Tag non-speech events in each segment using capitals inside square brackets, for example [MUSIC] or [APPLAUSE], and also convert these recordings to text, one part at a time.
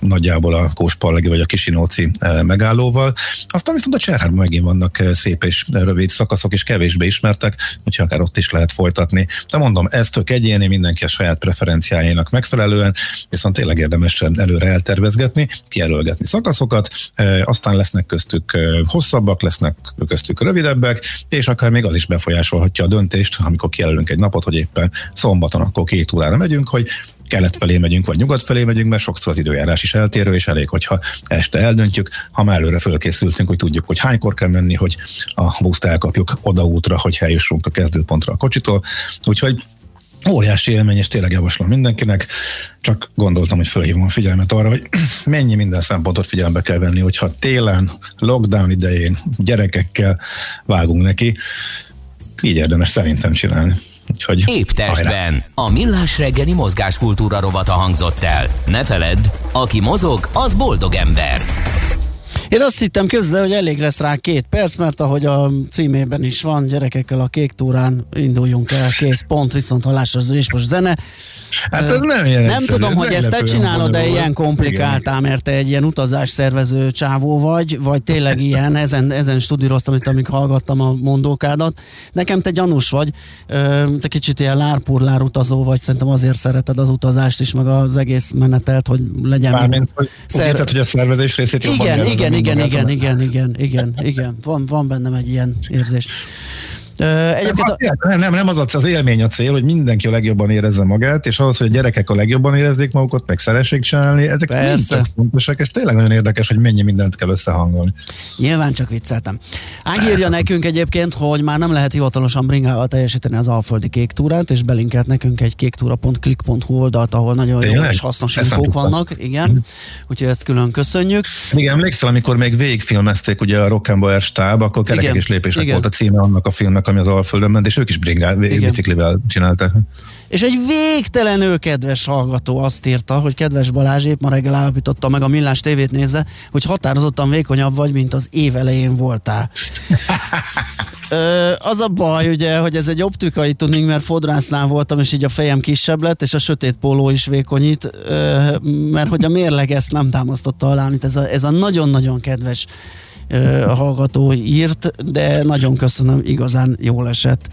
nagyjából a Kóspallegi vagy a Kisinóci megállóval. Aztán viszont a Cserhárban megint vannak szép és rövid szakaszok, és kevésbé ismertek, úgyhogy akár ott is lehet folytatni. De mondom, ez tök egyéni, mindenki a saját preferenciájának megfelelően, viszont tényleg érdemes előre eltervezgetni, kijelölgetni szakaszokat, aztán lesznek köztük hosszabbak, lesznek köztük rövidebbek, és akár még az is befolyásolhatja a döntést, amikor kijelölünk egy napot, hogy éppen szombaton akkor két órára megyünk, hogy kelet felé megyünk, vagy nyugat felé megyünk, mert sokszor az időjárás is eltérő, és elég, hogyha este eldöntjük, ha már előre fölkészültünk, hogy tudjuk, hogy hánykor kell menni, hogy a buszt elkapjuk odaútra, hogy eljussunk a kezdőpontra a kocsitól. Úgyhogy óriási élmény, és tényleg javaslom mindenkinek, csak gondoltam, hogy felhívom a figyelmet arra, hogy [CLEARS THROAT] mennyi minden szempontot figyelembe kell venni, hogyha télen, lockdown idején gyerekekkel vágunk neki, így érdemes szerintem csinálni. Úgyhogy Épp testben. A millás reggeli mozgáskultúra rovata hangzott el. Ne feledd, aki mozog, az boldog ember. Én azt hittem közben, hogy elég lesz rá két perc, mert ahogy a címében is van, gyerekekkel a kék túrán induljunk el, kész pont, viszont hallásra az is most zene. Hát ez nem ilyen Nem tudom, hogy ezt te csinálod, de ilyen komplikáltál, mert te egy ilyen utazás szervező csávó vagy, vagy tényleg ilyen, ezen, ezen studíroztam itt, amíg hallgattam a mondókádat. Nekem te gyanús vagy, te kicsit ilyen lárpurlár utazó vagy, szerintem azért szereted az utazást is, meg az egész menetelt, hogy legyen... Mármint, hogy, Szer... hogy a szervezés részét jobban Igen, igen, igen, igen, igen, igen, igen, igen, van, van bennem egy ilyen érzés. Egyébként a... nem, nem, nem az az élmény a cél, hogy mindenki a legjobban érezze magát, és ahhoz, hogy a gyerekek a legjobban érezzék magukat, meg szeressék csinálni, ezek Persze. fontosak, és tényleg nagyon érdekes, hogy mennyi mindent kell összehangolni. Nyilván csak vicceltem. Ági írja nekünk egyébként, hogy már nem lehet hivatalosan bringával teljesíteni az Alföldi kék túrát, és belinkelt nekünk egy kéktúra.click.hu oldalt, ahol nagyon tényleg? jó és hasznos Ezt infók vannak. Igen, mm. úgyhogy ezt külön köszönjük. Igen, emlékszel, amikor még végigfilmezték ugye a Rock'n'Roll stáb, akkor kerekek és lépések volt a címe annak a filmnek, ami az Alföldön ment, és ők is bringál, biciklivel csinálták. És egy végtelenül kedves hallgató azt írta, hogy kedves Balázs épp ma reggel állapította meg a Millás tévét nézze, hogy határozottan vékonyabb vagy, mint az év elején voltál. [LAUGHS] Ö, az a baj, ugye, hogy ez egy optikai tuning, mert fodrásznál voltam, és így a fejem kisebb lett, és a sötét póló is vékonyít, ö, mert hogy a mérleg ezt nem támasztotta alá, mint ez a, ez a nagyon-nagyon kedves a hallgató írt, de nagyon köszönöm, igazán jól esett.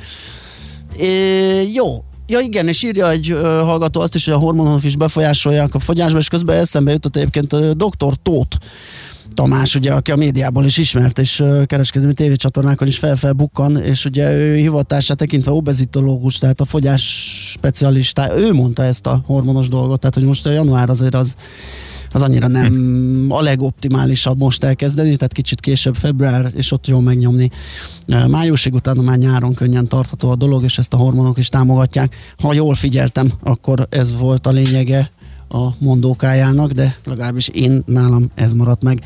É, jó, Ja igen, és írja egy uh, hallgató azt is, hogy a hormonok is befolyásolják a fogyásba, és közben eszembe jutott egyébként uh, dr. Tóth Tamás, ugye, aki a médiából is ismert, és uh, kereskedelmi tévécsatornákon is felfelbukkan, és ugye ő hivatását tekintve obezitológus, tehát a fogyás specialista, ő mondta ezt a hormonos dolgot, tehát hogy most a január azért az az annyira nem a legoptimálisabb most elkezdeni, tehát kicsit később február, és ott jól megnyomni. Májusig utána már nyáron könnyen tartható a dolog, és ezt a hormonok is támogatják. Ha jól figyeltem, akkor ez volt a lényege a mondókájának, de legalábbis én nálam ez maradt meg.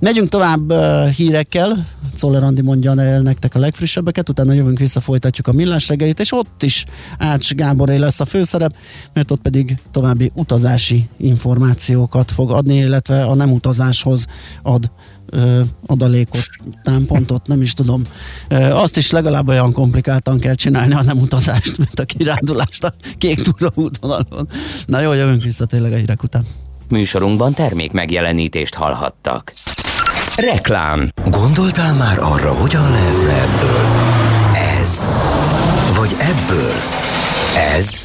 Megyünk tovább uh, hírekkel, Czoller Andi mondja el nektek a legfrissebbeket, utána jövünk vissza, folytatjuk a millás reggelit, és ott is Ács Gáboré lesz a főszerep, mert ott pedig további utazási információkat fog adni, illetve a nem utazáshoz ad adalékot, támpontot, nem is tudom. Azt is legalább olyan komplikáltan kell csinálni a nem utazást, mint a kirándulást a kék túra útvonalon. Na jó, jövünk vissza tényleg a hírek után. Műsorunkban termék megjelenítést hallhattak. Reklám. Gondoltál már arra, hogyan lehetne ebből? Ez. Vagy ebből? Ez.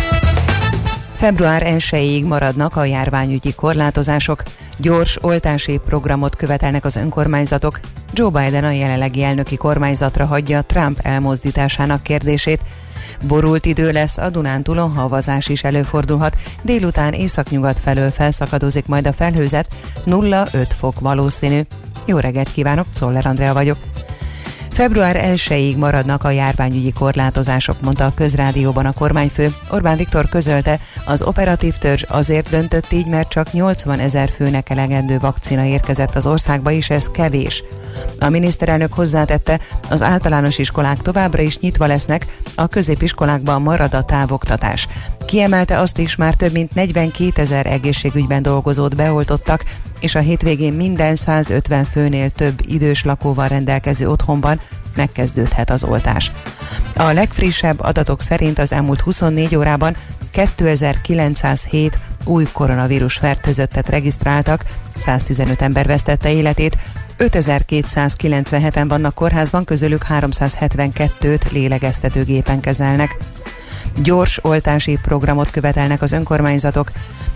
Február 1-ig maradnak a járványügyi korlátozások, gyors oltási programot követelnek az önkormányzatok. Joe Biden a jelenlegi elnöki kormányzatra hagyja Trump elmozdításának kérdését. Borult idő lesz, a Dunántúlon havazás is előfordulhat, délután északnyugat felől felszakadozik majd a felhőzet, 0-5 fok valószínű. Jó reggelt kívánok, Czoller Andrea vagyok. Február 1-ig maradnak a járványügyi korlátozások, mondta a közrádióban a kormányfő. Orbán Viktor közölte, az operatív törzs azért döntött így, mert csak 80 ezer főnek elegendő vakcina érkezett az országba, és ez kevés. A miniszterelnök hozzátette, az általános iskolák továbbra is nyitva lesznek, a középiskolákban marad a távoktatás. Kiemelte azt is, már több mint 42 ezer egészségügyben dolgozót beoltottak, és a hétvégén minden 150 főnél több idős lakóval rendelkező otthonban megkezdődhet az oltás. A legfrissebb adatok szerint az elmúlt 24 órában 2907 új koronavírus fertőzöttet regisztráltak, 115 ember vesztette életét, 5297-en vannak kórházban, közülük 372-t lélegeztetőgépen kezelnek. Gyors oltási programot követelnek az önkormányzatok.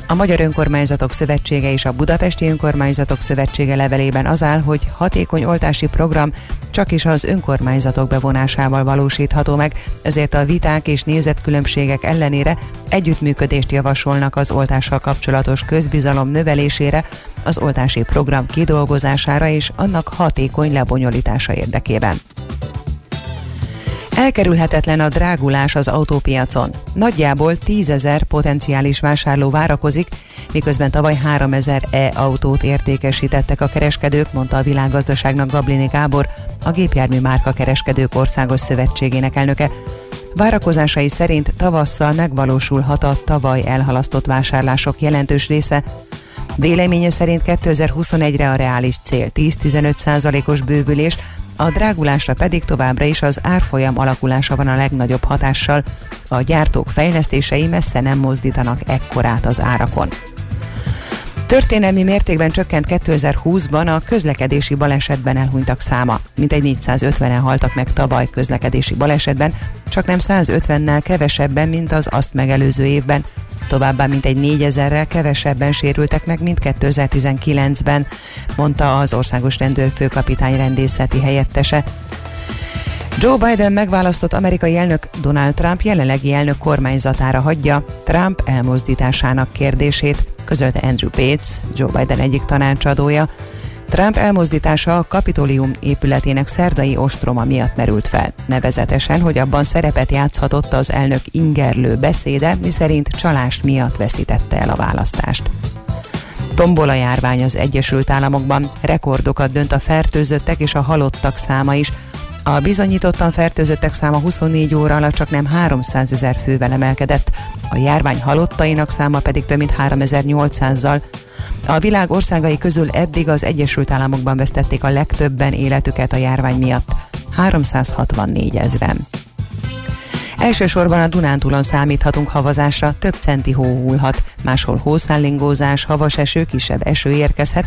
A Magyar Önkormányzatok Szövetsége és a Budapesti Önkormányzatok Szövetsége levelében az áll, hogy hatékony oltási program csak is az önkormányzatok bevonásával valósítható meg, ezért a viták és nézetkülönbségek ellenére együttműködést javasolnak az oltással kapcsolatos közbizalom növelésére, az oltási program kidolgozására és annak hatékony lebonyolítása érdekében. Elkerülhetetlen a drágulás az autópiacon. Nagyjából 10 ezer potenciális vásárló várakozik, miközben tavaly 3 ezer e-autót értékesítettek a kereskedők, mondta a világgazdaságnak Gablini Gábor, a Gépjármű Márka Kereskedők Országos Szövetségének elnöke. Várakozásai szerint tavasszal megvalósulhat a tavaly elhalasztott vásárlások jelentős része. Véleménye szerint 2021-re a reális cél 10-15 százalékos bővülés, a drágulásra pedig továbbra is az árfolyam alakulása van a legnagyobb hatással. A gyártók fejlesztései messze nem mozdítanak ekkorát az árakon. Történelmi mértékben csökkent 2020-ban a közlekedési balesetben elhunytak száma. Mintegy 450-en haltak meg tavaly közlekedési balesetben, csak nem 150-nel kevesebben, mint az azt megelőző évben. Továbbá mintegy 4000-rel kevesebben sérültek meg, mint 2019-ben, mondta az országos rendőrfőkapitány rendészeti helyettese. Joe Biden megválasztott amerikai elnök Donald Trump jelenlegi elnök kormányzatára hagyja Trump elmozdításának kérdését, közölte Andrew Bates, Joe Biden egyik tanácsadója. Trump elmozdítása a Kapitolium épületének szerdai ostroma miatt merült fel. Nevezetesen, hogy abban szerepet játszhatott az elnök ingerlő beszéde, miszerint csalás miatt veszítette el a választást. Tombol a járvány az Egyesült Államokban, rekordokat dönt a fertőzöttek és a halottak száma is, a bizonyítottan fertőzöttek száma 24 óra alatt csak nem 300 ezer fővel emelkedett, a járvány halottainak száma pedig több mint 3800-zal. A világ országai közül eddig az Egyesült Államokban vesztették a legtöbben életüket a járvány miatt, 364 ezren. Elsősorban a Dunántúlon számíthatunk havazásra, több centi hó hullhat, máshol hószállingózás, havas eső, kisebb eső érkezhet,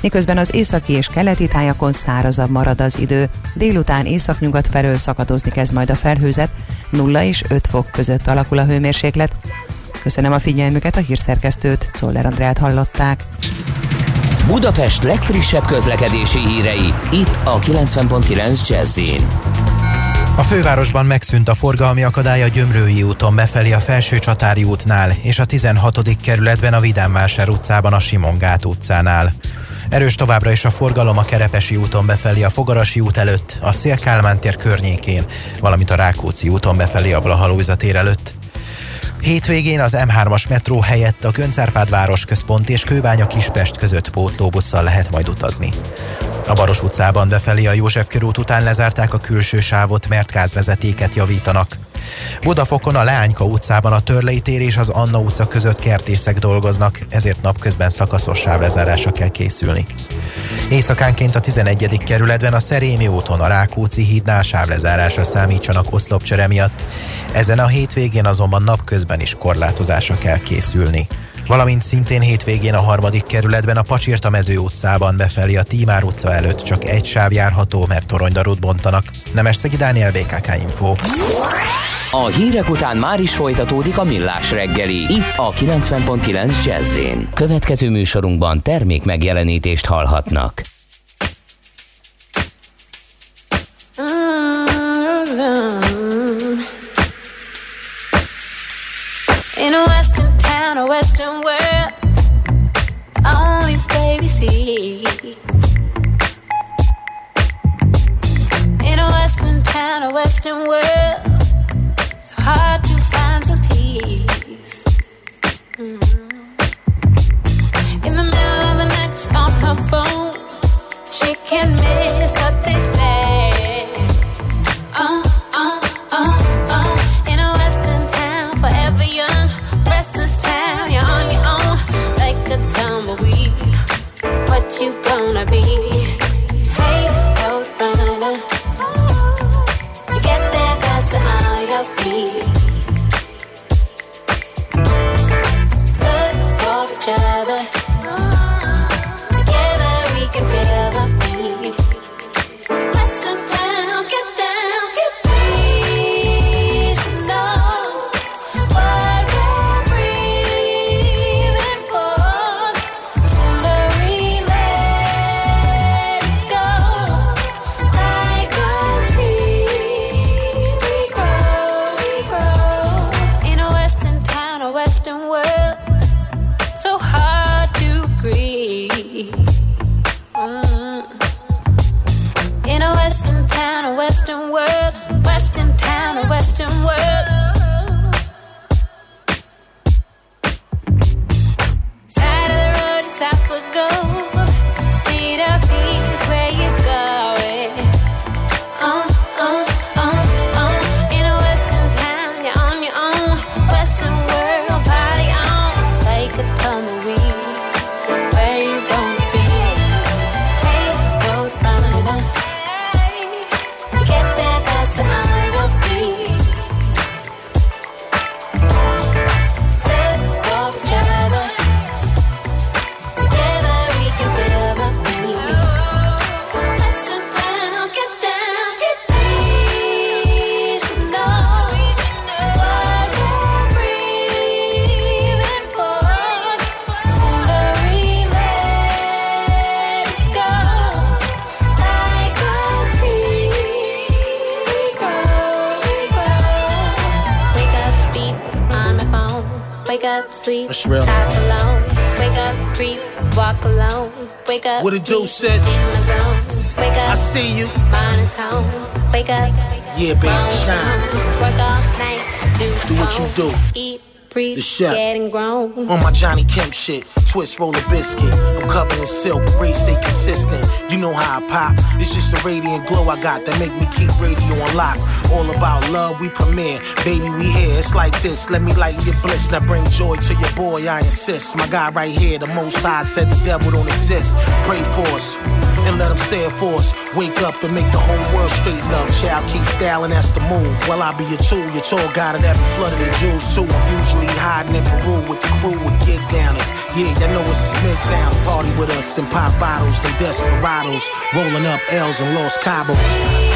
miközben az északi és keleti tájakon szárazabb marad az idő. Délután északnyugat felől szakadozni kezd majd a felhőzet, 0 és 5 fok között alakul a hőmérséklet. Köszönöm a figyelmüket, a hírszerkesztőt, Czoller Andrát hallották. Budapest legfrissebb közlekedési hírei, itt a 90.9 jazz a fővárosban megszűnt a forgalmi akadály a Gyömrői úton befelé a Felső Csatári útnál és a 16. kerületben a Vidánvásár utcában a Simongát utcánál. Erős továbbra is a forgalom a Kerepesi úton befelé a Fogarasi út előtt, a Szélkálmán tér környékén, valamint a Rákóczi úton befelé a Blahalújza tér előtt. Hétvégén az M3-as metró helyett a Göncárpád városközpont és Kőbánya Kispest között pótlóbusszal lehet majd utazni. A Baros utcában befelé a József körút után lezárták a külső sávot, mert gázvezetéket javítanak. Budafokon a Leányka utcában a Törlei tér és az Anna utca között kertészek dolgoznak, ezért napközben szakaszos sávlezárásra kell készülni. Éjszakánként a 11. kerületben a Szerémi úton a Rákóczi hídnál sávlezárásra számítsanak oszlopcsere miatt. Ezen a hétvégén azonban napközben is korlátozásra kell készülni valamint szintén hétvégén a harmadik kerületben a Pacsirta mező utcában befelé a Tímár utca előtt csak egy sáv járható, mert toronydarút bontanak. Nemes Szegi Dániel, BKK Info. A hírek után már is folytatódik a millás reggeli, itt a 90.9 jazz Következő műsorunkban termék megjelenítést hallhatnak. Do, sis? in the zone. Wake up, I see you. Wake up, Yeah, baby, Work all night, do, Do what you do. Eat, breathe, The chef. getting grown. On my Johnny Kemp shit, twist roll a biscuit. I'm covered in silk, race stay consistent. You know how I pop. It's just a radiant glow I got that make me keep radio on lock. All about love, we premiere. Baby, we here. It's like this. Let me lighten your bliss. Now bring joy to your boy, I insist. My guy right here, the most high said the devil don't exist. Pray for us. And let him say it for us. Wake up and make the whole world straighten up. Child, keep styling, that's the move. Well, I be a tool, your tour guide at every flood of the Jews too. I'm usually hiding in Peru with the crew with get downers. Yeah, they know it's midtown. Party with us and pop bottles, they desperados. Rolling up L's and Los Cabos.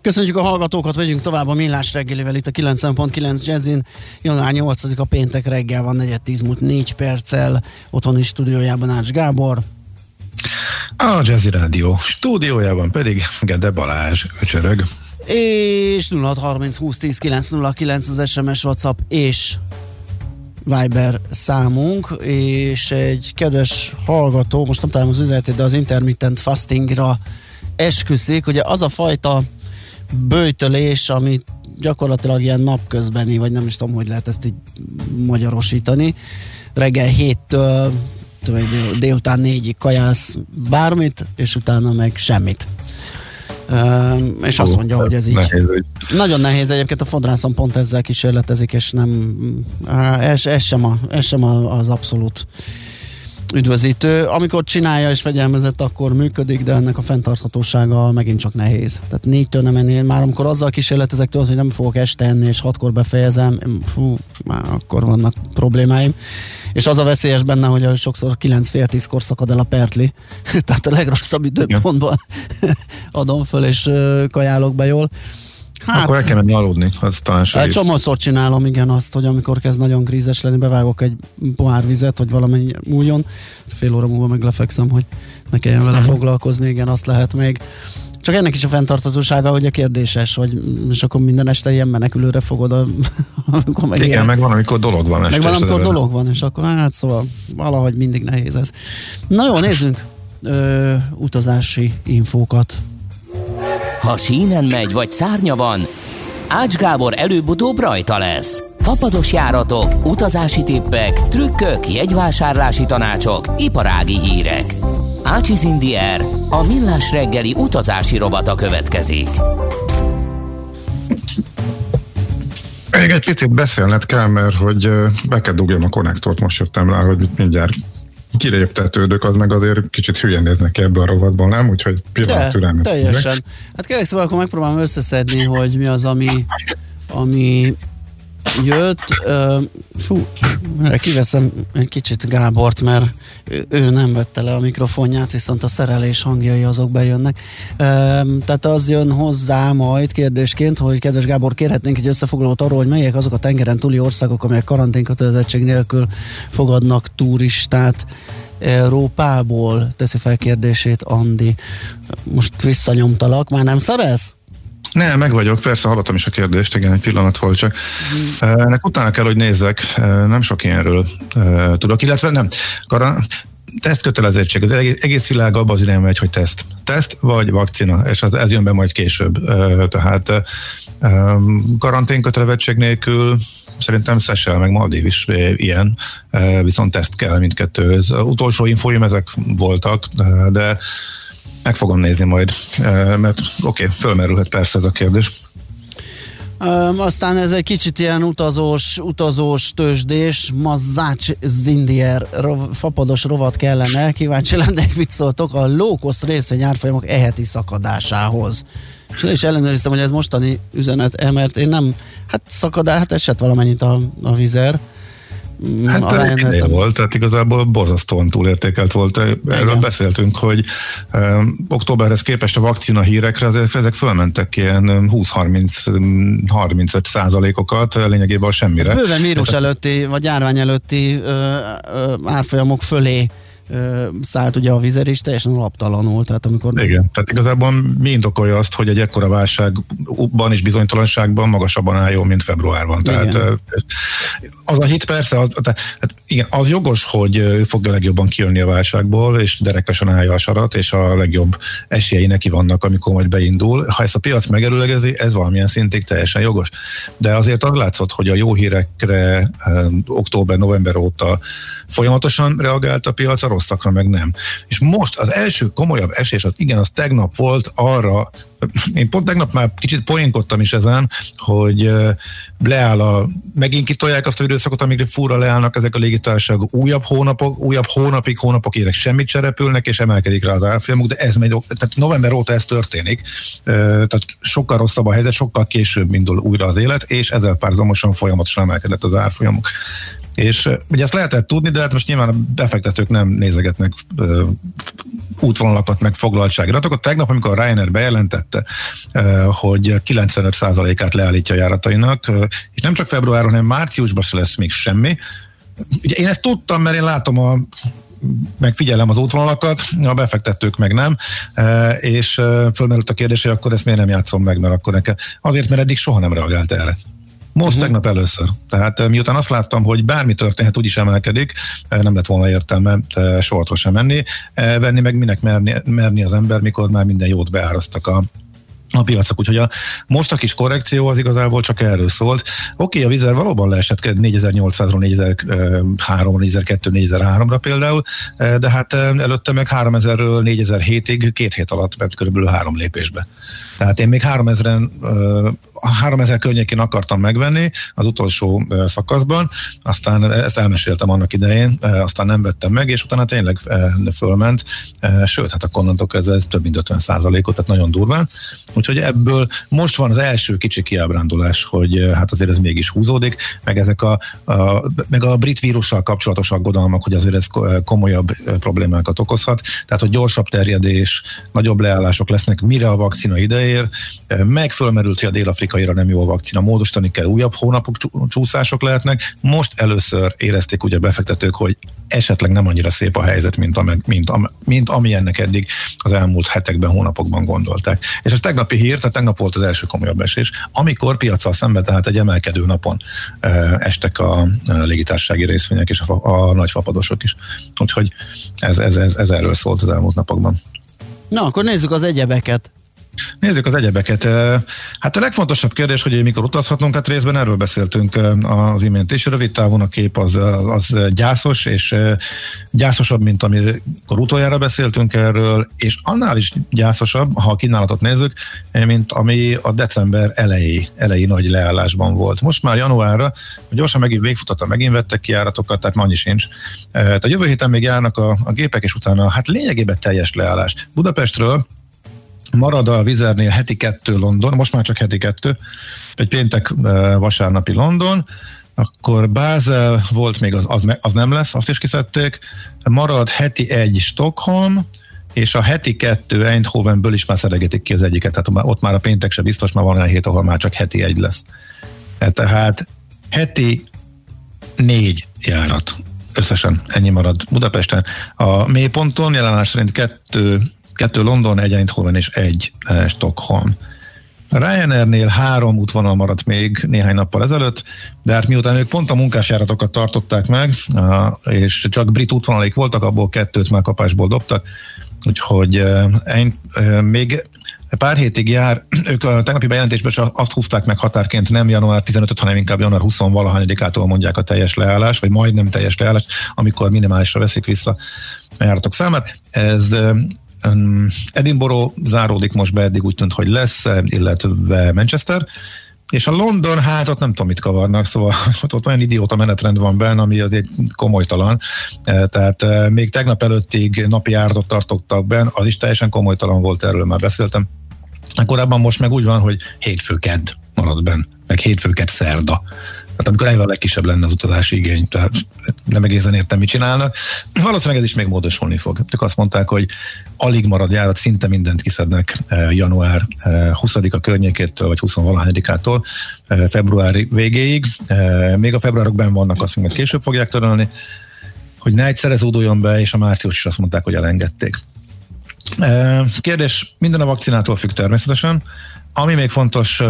Köszönjük a hallgatókat, vegyünk tovább a Millás reggelivel itt a 90.9 Jazzin. Január 8 a péntek reggel van, 4 múlt 4 perccel. Otthoni stúdiójában Ács Gábor. A Jazzy Rádió stúdiójában pedig Gede Balázs öcsörög. És 0630 20 10 909 az SMS, WhatsApp és Viber számunk, és egy kedves hallgató, most nem találom az üzenetét, de az intermittent fastingra esküszik, ugye az a fajta bőjtölés, ami gyakorlatilag ilyen napközbeni, vagy nem is tudom, hogy lehet ezt így magyarosítani. Reggel héttől dél, délután négyig kajász bármit, és utána meg semmit. Üm, és azt mondja, hogy ez így. Nehéz. Nagyon nehéz egyébként a fodrászon pont ezzel kísérletezik, és nem, ez, ez sem, a, ez sem a, az abszolút üdvözítő. Amikor csinálja és fegyelmezett, akkor működik, de ennek a fenntarthatósága megint csak nehéz. Tehát négytől nem ennél, már amikor azzal kísérletezek tudod, hogy nem fogok este enni, és hatkor befejezem, fú, már akkor vannak problémáim. És az a veszélyes benne, hogy sokszor 9 fél 10-kor szakad el a pertli, [LAUGHS] tehát a legrosszabb időpontban [LAUGHS] adom föl, és kajálok be jól. Hát, Akkor el kell menni aludni, az talán egy segít. csomószor csinálom, igen, azt, hogy amikor kezd nagyon grízes lenni, bevágok egy pohár vizet, hogy valamennyi múljon, fél óra múlva meg lefekszem, hogy ne kelljen vele foglalkozni, igen, azt lehet még. Csak ennek is a fenntartatósága, hogy a kérdéses, hogy és akkor minden este ilyen menekülőre fogod, a, [LAUGHS] amikor meg Igen, ilyen- meg van, amikor dolog van. meg van, amikor dolog van, és akkor hát szóval valahogy mindig nehéz ez. Na jó, nézzünk ö, utazási infókat. Ha sínen megy, vagy szárnya van, Ács Gábor előbb-utóbb rajta lesz. Fapados járatok, utazási tippek, trükkök, jegyvásárlási tanácsok, iparági hírek. Ácsiz Indier, a millás reggeli utazási robata következik. Még egy picit beszélned kell, mert hogy be kell dugjam a konnektort, most jöttem rá, hogy mindjárt kiléptetődök, az meg azért kicsit hülyen néznek ki ebbe a rovatból, nem? Úgyhogy pillanat türelmet. teljesen. Hát kérlek szóval akkor megpróbálom összeszedni, hogy mi az, ami, ami jött. Uh, fú, kiveszem egy kicsit Gábort, mert ő nem vette le a mikrofonját, viszont a szerelés hangjai azok bejönnek. Uh, tehát az jön hozzá majd kérdésként, hogy kedves Gábor, kérhetnénk egy összefoglalót arról, hogy melyek azok a tengeren túli országok, amelyek karanténkötelezettség nélkül fogadnak turistát. Európából teszi fel kérdését Andi. Most visszanyomtalak, már nem szerez? Nem, meg vagyok, persze hallottam is a kérdést, igen, egy pillanat volt csak. Uh, Ennek utána kell, hogy nézzek, uh, nem sok ilyenről uh, tudok, illetve nem. Kara, tesztkötelezettség, az egész, világ abban az irányba megy, hogy teszt. Teszt vagy vakcina, és az, ez jön be majd később. Tehát um, karanténkötelezettség nélkül szerintem Szesel meg Maldiv is ilyen, viszont teszt kell mindkettőhöz. Utolsó infóim ezek voltak, de meg fogom nézni majd, mert oké, okay, fölmerülhet persze ez a kérdés. Um, aztán ez egy kicsit ilyen utazós, utazós tőzsdés, Mazzács Zindier rov, fapados rovat kellene, kíváncsi lennék, mit szóltok a lókosz részvény árfolyamok eheti szakadásához. És le is ellenőriztem, hogy ez mostani üzenet, mert én nem, hát szakadás, hát esett valamennyit a, a vizer. Hát minél értem. volt, tehát igazából borzasztóan túlértékelt volt. Erről Igen. beszéltünk, hogy um, októberhez képest a vakcina hírekre azért ezek fölmentek ilyen um, 20-30-35 százalékokat, lényegében a semmire. Bőven vírus előtti, vagy járvány előtti ö, ö, árfolyamok fölé ö, szállt ugye a vizer is, teljesen alaptalanul, tehát amikor Igen, tehát igazából mi indokolja azt, hogy egy ekkora válságban és bizonytalanságban magasabban álljon, mint februárban. Tehát Igen. ö, az a hit persze, az, tehát, hát igen, az jogos, hogy ő fogja legjobban kijönni a válságból, és derekesen állja a sarat, és a legjobb esélyei neki vannak, amikor majd beindul. Ha ezt a piac megerőlegezi, ez valamilyen szintig teljesen jogos. De azért az látszott, hogy a jó hírekre október-november óta folyamatosan reagált a piac, a rosszakra meg nem. És most az első komolyabb esés, az igen, az tegnap volt arra, én pont tegnap már kicsit poénkodtam is ezen, hogy leáll a, megint kitolják azt az időszakot, amíg fúra leállnak ezek a légitársaságok, újabb hónapok, újabb hónapig, hónapok évek semmit se repülnek, és emelkedik rá az árfolyamuk, de ez megy, tehát november óta ez történik, tehát sokkal rosszabb a helyzet, sokkal később indul újra az élet, és ezzel párhuzamosan folyamatosan emelkedett az árfolyamuk. És ugye ezt lehetett tudni, de hát most nyilván a befektetők nem nézegetnek ö, útvonalakat, meg foglaltságiratokat. Tegnap, amikor a Ryanair bejelentette, ö, hogy 95%-át leállítja a járatainak, ö, és nem csak februárban, hanem márciusban se lesz még semmi. Ugye én ezt tudtam, mert én látom a megfigyelem az útvonalakat, a befektetők meg nem, és fölmerült a kérdés, hogy akkor ezt miért nem játszom meg, mert akkor nekem, azért, mert eddig soha nem reagált erre. Most uh-huh. tegnap először. Tehát miután azt láttam, hogy bármi történhet, úgyis emelkedik, nem lett volna értelme sortra sem menni, venni meg minek merni, merni az ember, mikor már minden jót beárasztak a a piacok. Úgyhogy a most a kis korrekció az igazából csak erről szólt. Oké, a vizer valóban leesett 4800-ról 4003-ra, 4002-4003-ra például, de hát előtte meg 3000-ről 4007-ig két hét alatt ment körülbelül három lépésbe. Tehát én még 3000-en, 3000 környékén akartam megvenni az utolsó szakaszban, aztán ezt elmeséltem annak idején, aztán nem vettem meg, és utána tényleg fölment, sőt, hát akkor onnantól ez, ez több mint 50 ot tehát nagyon durván. Úgyhogy ebből most van az első kicsi kiábrándulás, hogy hát azért ez mégis húzódik, meg ezek a, a, meg a brit vírussal kapcsolatos aggodalmak, hogy azért ez komolyabb problémákat okozhat. Tehát, hogy gyorsabb terjedés, nagyobb leállások lesznek, mire a vakcina ideér, meg fölmerült, hogy a dél-afrikaira nem jó a vakcina, módosítani kell, újabb hónapok csúszások lehetnek. Most először érezték ugye befektetők, hogy esetleg nem annyira szép a helyzet, mint, a, mint, a, mint amilyennek eddig az elmúlt hetekben, hónapokban gondolták. És ez tegnapi hír, tehát tegnap volt az első komolyabb esés, amikor piacsal szemben, tehát egy emelkedő napon e, estek a, a légitársági részvények és a, a nagy fapadosok is. Úgyhogy ez, ez, ez, ez erről szólt az elmúlt napokban. Na, akkor nézzük az egyebeket. Nézzük az egyebeket. Hát a legfontosabb kérdés, hogy mikor utazhatunk, hát részben erről beszéltünk az imént, és rövid távon a kép az, az gyászos, és gyászosabb, mint amikor utoljára beszéltünk erről, és annál is gyászosabb, ha a kínálatot nézzük, mint ami a december elejé, elejé nagy leállásban volt. Most már januárra, gyorsan megint végfutatta, megint vettek ki járatokat, tehát ma annyi sincs. Tehát a jövő héten még járnak a, a gépek, és utána hát lényegében teljes leállás. Budapestről marad a Vizernél heti kettő London, most már csak heti kettő, egy péntek vasárnapi London, akkor Bázel volt még, az, az, az nem lesz, azt is kiszedték, marad heti egy Stockholm, és a heti kettő Eindhovenből is már szeregetik ki az egyiket, tehát ott már a péntek se biztos, már van olyan hét, ahol már csak heti egy lesz. Tehát heti négy járat összesen ennyi marad Budapesten. A mélyponton jelenás szerint kettő kettő London, egy Eindhoven és egy eh, Stockholm. Ryanairnél három útvonal maradt még néhány nappal ezelőtt, de hát miután ők pont a munkásjáratokat tartották meg, eh, és csak brit útvonalik voltak, abból kettőt már kapásból dobtak, úgyhogy eh, még pár hétig jár, [CLEARS THROAT] ők a tegnapi bejelentésben azt húzták meg határként nem január 15 hanem inkább január 20 valahányadikától mondják a teljes leállás, vagy majdnem teljes leállás, amikor minimálisra veszik vissza a járatok számát. Ez Edinburgh záródik most be, eddig úgy tűnt, hogy lesz, illetve Manchester, és a London, hát ott nem tudom, mit kavarnak, szóval [LAUGHS] ott, ott olyan idióta menetrend van benne, ami azért komolytalan. E, tehát e, még tegnap előttig napi járatot tartottak benne, az is teljesen komolytalan volt, erről már beszéltem. Korábban most meg úgy van, hogy hétfő kedd marad benne, meg hétfő kedd szerda. Tehát amikor eleve a legkisebb lenne az utazási igény, tehát nem egészen értem, mit csinálnak. Valószínűleg ez is még módosulni fog. Ők azt mondták, hogy alig marad járat, szinte mindent kiszednek eh, január 20-a eh, környékétől, vagy 20 valahányadikától eh, februári végéig. Még a februárokban vannak, azt mondják, később fogják törölni, hogy ne egyszerre zúduljon be, és a március is azt mondták, hogy elengedték. Kérdés, minden a vakcinától függ természetesen. Ami még fontos,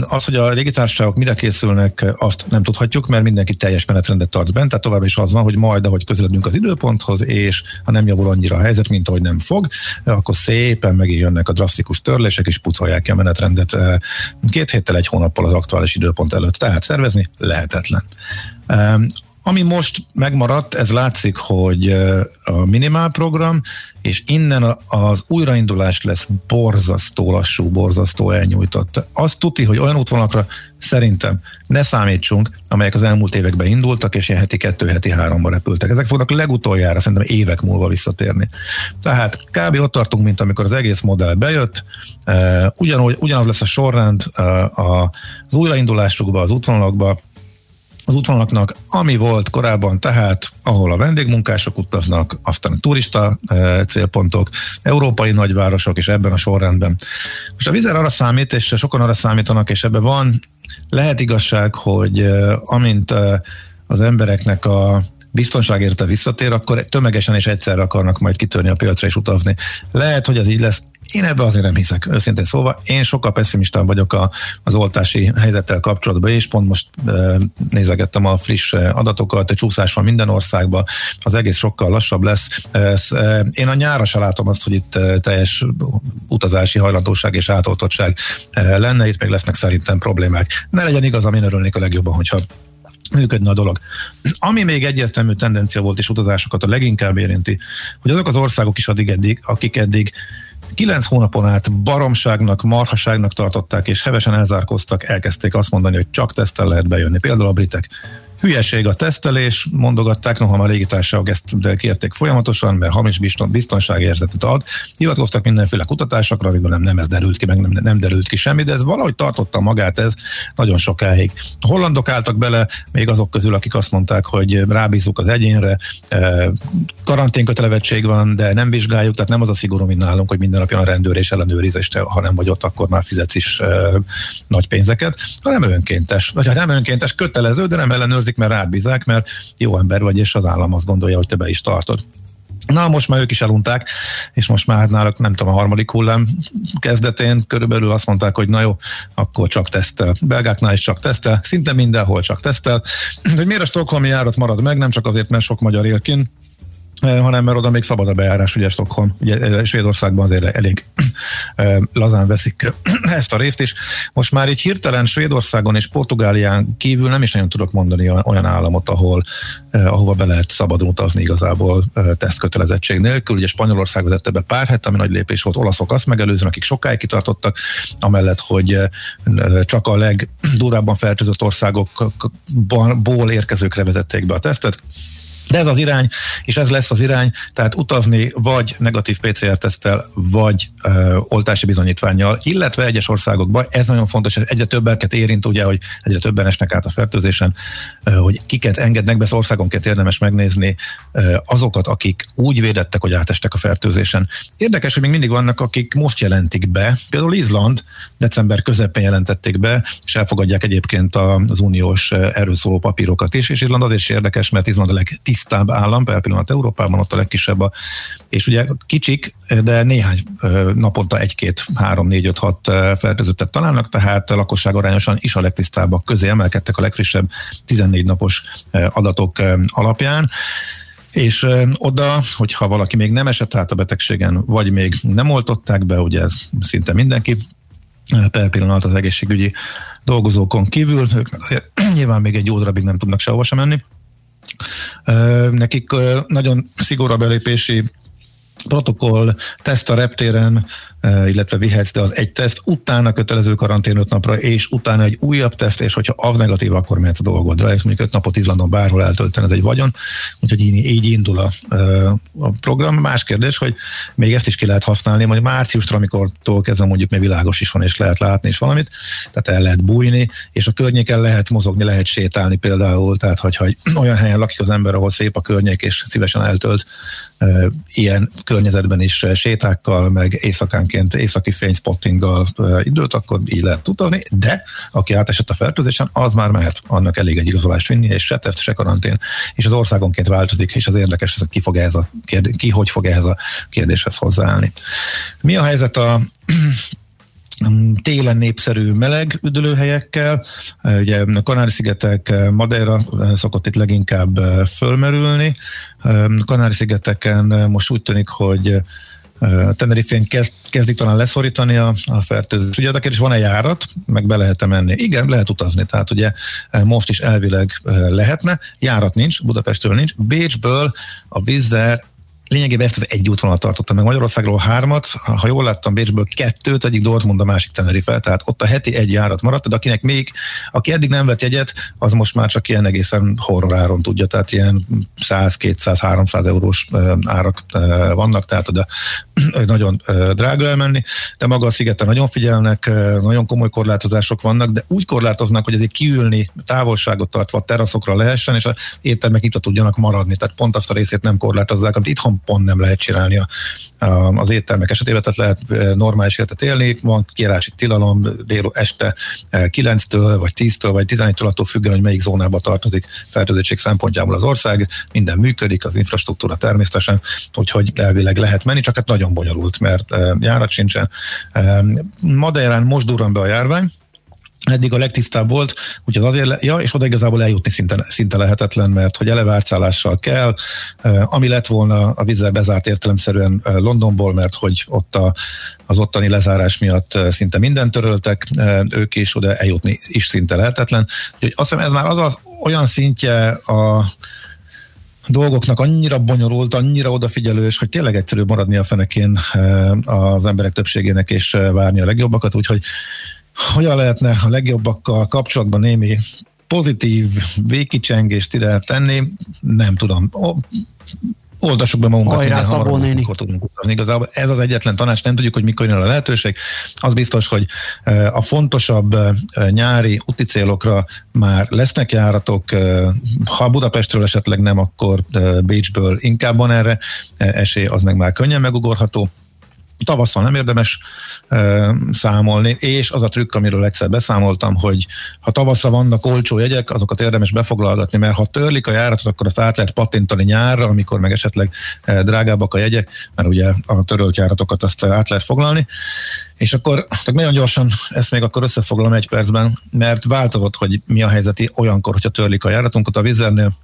az, hogy a légitársaságok mire készülnek, azt nem tudhatjuk, mert mindenki teljes menetrendet tart bent, tehát tovább is az van, hogy majd, ahogy közeledünk az időponthoz, és ha nem javul annyira a helyzet, mint ahogy nem fog, akkor szépen megint jönnek a drasztikus törlések, és pucolják ki a menetrendet két héttel, egy hónappal az aktuális időpont előtt. Tehát szervezni lehetetlen. Ami most megmaradt, ez látszik, hogy a minimál program, és innen az újraindulás lesz borzasztó lassú, borzasztó elnyújtott. Azt tuti, hogy olyan útvonalakra szerintem ne számítsunk, amelyek az elmúlt években indultak, és ilyen heti kettő, heti háromba repültek. Ezek fognak legutoljára szerintem évek múlva visszatérni. Tehát kb. ott tartunk, mint amikor az egész modell bejött, ugyanúgy, ugyanaz lesz a sorrend az újraindulásukba, az útvonalakba, az útvonalaknak, ami volt korábban, tehát ahol a vendégmunkások utaznak, aztán a turista e, célpontok, európai nagyvárosok, és ebben a sorrendben. Most a vizer arra számít, és sokan arra számítanak, és ebben van, lehet igazság, hogy e, amint e, az embereknek a biztonság érte visszatér, akkor tömegesen és egyszerre akarnak majd kitörni a piacra és utazni. Lehet, hogy ez így lesz, én ebbe azért nem hiszek, őszintén szóval. Én sokkal pessimistább vagyok a, az oltási helyzettel kapcsolatban, és pont most e, nézegettem a friss adatokat, a csúszás van minden országban, az egész sokkal lassabb lesz. Ez, e, én a nyára se látom azt, hogy itt teljes utazási hajlandóság és átoltottság lenne, itt még lesznek szerintem problémák. Ne legyen igaz, én örülnék a legjobban, hogyha működne a dolog. Ami még egyértelmű tendencia volt, és utazásokat a leginkább érinti, hogy azok az országok is addig eddig, akik eddig kilenc hónapon át baromságnak, marhaságnak tartották, és hevesen elzárkoztak, elkezdték azt mondani, hogy csak tesztel lehet bejönni. Például a britek Hülyeség a tesztelés, mondogatták, noha a légitársaságok ezt kérték folyamatosan, mert hamis biztonságérzetet ad. Hivatkoztak mindenféle kutatásokra, amikben nem, nem ez derült ki, meg nem, nem derült ki semmi, de ez valahogy tartotta magát ez nagyon sokáig. A hollandok álltak bele, még azok közül, akik azt mondták, hogy rábízunk az egyénre, e, karanténkötelevetség van, de nem vizsgáljuk, tehát nem az a szigorú, mint nálunk, hogy minden napja a rendőr és ellenőriz, és te, ha nem vagy ott, akkor már fizetsz is e, nagy pénzeket, hanem önkéntes. Vagy hát nem önkéntes, kötelező, de nem ellenőrzik, mert rád bízák, mert jó ember vagy, és az állam azt gondolja, hogy te be is tartod. Na, most már ők is elunták, és most már náluk, nem tudom, a harmadik hullám kezdetén körülbelül azt mondták, hogy na jó, akkor csak tesztel. Belgáknál is csak tesztel, szinte mindenhol csak tesztel. [CLEARS THROAT] Hogy miért a Stockholmi járat marad meg, nem csak azért, mert sok magyar él kint, hanem mert oda még szabad a bejárás, ugye Stockholm, ugye Svédországban azért elég lazán veszik [CLEARS THROAT] ezt a részt is. Most már így hirtelen Svédországon és Portugálián kívül nem is nagyon tudok mondani olyan államot, ahol ahova be lehet szabadon utazni igazából tesztkötelezettség nélkül. Ugye Spanyolország vezette be pár het, ami nagy lépés volt. Olaszok azt megelőzően, akik sokáig kitartottak, amellett, hogy csak a legdurábban fertőzött országokból érkezőkre vezették be a tesztet. De ez az irány, és ez lesz az irány, tehát utazni vagy negatív PCR-tesztel, vagy ö, oltási bizonyítványjal, illetve egyes országokban, ez nagyon fontos, hogy egyre többeket érint, ugye, hogy egyre többen esnek át a fertőzésen, ö, hogy kiket engednek be, az országonként érdemes megnézni ö, azokat, akik úgy védettek, hogy átestek a fertőzésen. Érdekes, hogy még mindig vannak, akik most jelentik be, például Izland december közepén jelentették be, és elfogadják egyébként az uniós erről papírokat is, és Izland azért is érdekes, mert Izland a legtisztább tisztább állam, per pillanat Európában, ott a legkisebb a, és ugye kicsik, de néhány naponta egy-két, három, négy, öt, hat fertőzöttet találnak, tehát a lakosság arányosan is a legtisztábbak közé emelkedtek a legfrissebb 14 napos adatok alapján. És oda, hogyha valaki még nem esett át a betegségen, vagy még nem oltották be, ugye ez szinte mindenki, per pillanat az egészségügyi dolgozókon kívül, ők nyilván még egy jó darabig nem tudnak sehova sem menni, Nekik nagyon szigorú belépési protokoll, teszt a reptéren, illetve vihetsz, de az egy teszt, utána kötelező karantén öt napra, és utána egy újabb teszt, és hogyha az negatív, akkor mehetsz a dolgodra, és mondjuk öt napot Izlandon bárhol eltölteni, ez egy vagyon, úgyhogy így, így indul a, a program. Más kérdés, hogy még ezt is ki lehet használni, majd márciusra, amikor kezdve mondjuk még világos is van, és lehet látni is valamit, tehát el lehet bújni, és a környéken lehet mozogni, lehet sétálni például, tehát hogyha [CLEARS THROAT] olyan helyen lakik az ember, ahol szép a környék, és szívesen eltölt ilyen környezetben is sétákkal, meg éjszakánként északi fényspottinggal időt, akkor így lehet utazni, de aki átesett a fertőzésen, az már mehet annak elég egy igazolást vinni, és se teszt, se karantén, és az országonként változik, és az érdekes, hogy ki, fog ehhez a kérdés, ki hogy fog ehhez a kérdéshez hozzáállni. Mi a helyzet a télen népszerű meleg üdülőhelyekkel. Ugye a Kanári-szigetek, Madeira szokott itt leginkább fölmerülni. Kanári-szigeteken most úgy tűnik, hogy Tenerifén kezd, kezdik talán leszorítani a, a fertőzést. Ugye a kérdés, van-e járat, meg be lehet -e menni? Igen, lehet utazni, tehát ugye most is elvileg lehetne, járat nincs, Budapestről nincs, Bécsből a Vizzer lényegében ezt az egy útvonalat tartottam meg. Magyarországról hármat, ha jól láttam, Bécsből kettőt, egyik Dortmund, a másik Tenerife, tehát ott a heti egy járat maradt, de akinek még, aki eddig nem vett jegyet, az most már csak ilyen egészen horroráron tudja, tehát ilyen 100, 200, 300 eurós árak vannak, tehát oda nagyon drága elmenni, de maga a szigeten nagyon figyelnek, nagyon komoly korlátozások vannak, de úgy korlátoznak, hogy azért kiülni, távolságot tartva teraszokra lehessen, és a éttermek itt tudjanak maradni, tehát pont azt a részét nem korlátozzák, amit itthon három pont nem lehet csinálni a, a, az éttermek esetében, tehát lehet normális életet élni, van kiárási tilalom dél este 9-től, vagy 10-től, vagy 11-től attól függően, hogy melyik zónába tartozik fertőzöttség szempontjából az ország, minden működik, az infrastruktúra természetesen, úgyhogy elvileg lehet menni, csak hát nagyon bonyolult, mert járat sincsen. Madeirán most durran be a járvány, eddig a legtisztább volt, úgyhogy azért, ja, és oda igazából eljutni szinte, szinte lehetetlen, mert hogy eleve kell, ami lett volna a vízzel bezárt értelemszerűen Londonból, mert hogy ott a, az ottani lezárás miatt szinte mindent töröltek, ők is oda eljutni is szinte lehetetlen. Úgyhogy azt hiszem ez már az, az olyan szintje a dolgoknak annyira bonyolult, annyira odafigyelős, hogy tényleg egyszerű maradni a fenekén az emberek többségének és várni a legjobbakat, úgyhogy hogyan lehetne a legjobbakkal kapcsolatban némi pozitív végkicsengést ide tenni, nem tudom. Oldassuk be magunkat, Hajrá, Szabó néni. akkor tudunk utazni. Igazából ez az egyetlen tanács, nem tudjuk, hogy mikor jön a lehetőség. Az biztos, hogy a fontosabb nyári úti célokra már lesznek járatok, ha Budapestről esetleg nem, akkor Bécsből inkább van erre esély, az meg már könnyen megugorható tavasszal nem érdemes e, számolni, és az a trükk, amiről egyszer beszámoltam, hogy ha tavasszal vannak olcsó jegyek, azokat érdemes befoglalgatni, mert ha törlik a járatot, akkor azt át lehet patintani nyárra, amikor meg esetleg e, drágábbak a jegyek, mert ugye a törölt járatokat azt át lehet foglalni. És akkor csak nagyon gyorsan ezt még akkor összefoglalom egy percben, mert változott, hogy mi a helyzeti olyankor, hogyha törlik a járatunkat a vizernél,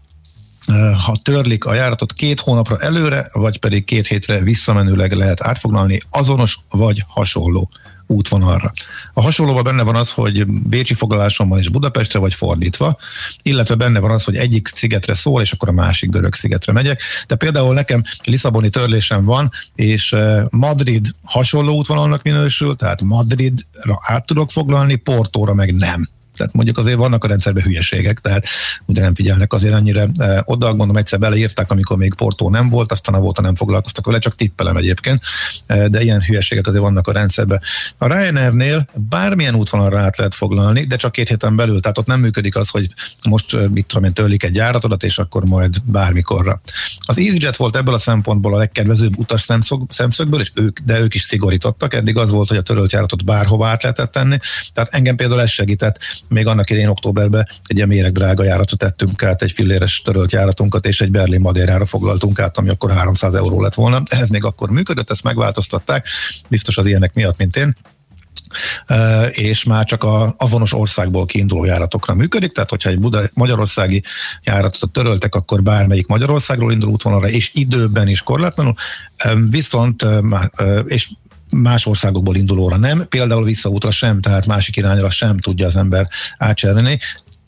ha törlik a járatot két hónapra előre, vagy pedig két hétre visszamenőleg lehet átfoglalni azonos vagy hasonló útvonalra. A hasonlóban benne van az, hogy Bécsi foglaláson van is Budapestre, vagy fordítva, illetve benne van az, hogy egyik szigetre szól, és akkor a másik görög szigetre megyek. De például nekem Lisszaboni törlésem van, és Madrid hasonló útvonalnak minősül, tehát Madridra át tudok foglalni, Portóra meg nem. Tehát mondjuk azért vannak a rendszerben hülyeségek, tehát ugye nem figyelnek azért annyira e, oda, gondolom egyszer beleírták, amikor még Portó nem volt, aztán a volta nem foglalkoztak vele, csak tippelem egyébként, e, de ilyen hülyeségek azért vannak a rendszerben. A Ryanairnél bármilyen útvonalra át lehet foglalni, de csak két héten belül, tehát ott nem működik az, hogy most e, mit tudom én, törlik egy járatodat, és akkor majd bármikorra. Az EasyJet volt ebből a szempontból a legkedvezőbb utas szemszög, szemszögből, és ők, de ők is szigorítottak. Eddig az volt, hogy a törölt járatot bárhova át lehetett tenni. Tehát engem például ez segített, még annak idén októberben egy ilyen drága járatot tettünk át, egy filléres törölt járatunkat, és egy Berlin Madérára foglaltunk át, ami akkor 300 euró lett volna. Ez még akkor működött, ezt megváltoztatták, biztos az ilyenek miatt, mint én és már csak a azonos országból kiinduló járatokra működik, tehát hogyha egy Buda, magyarországi járatot töröltek, akkor bármelyik Magyarországról induló útvonalra, és időben is korlátlanul, viszont, és más országokból indulóra nem, például visszaútra sem, tehát másik irányra sem tudja az ember átcserélni,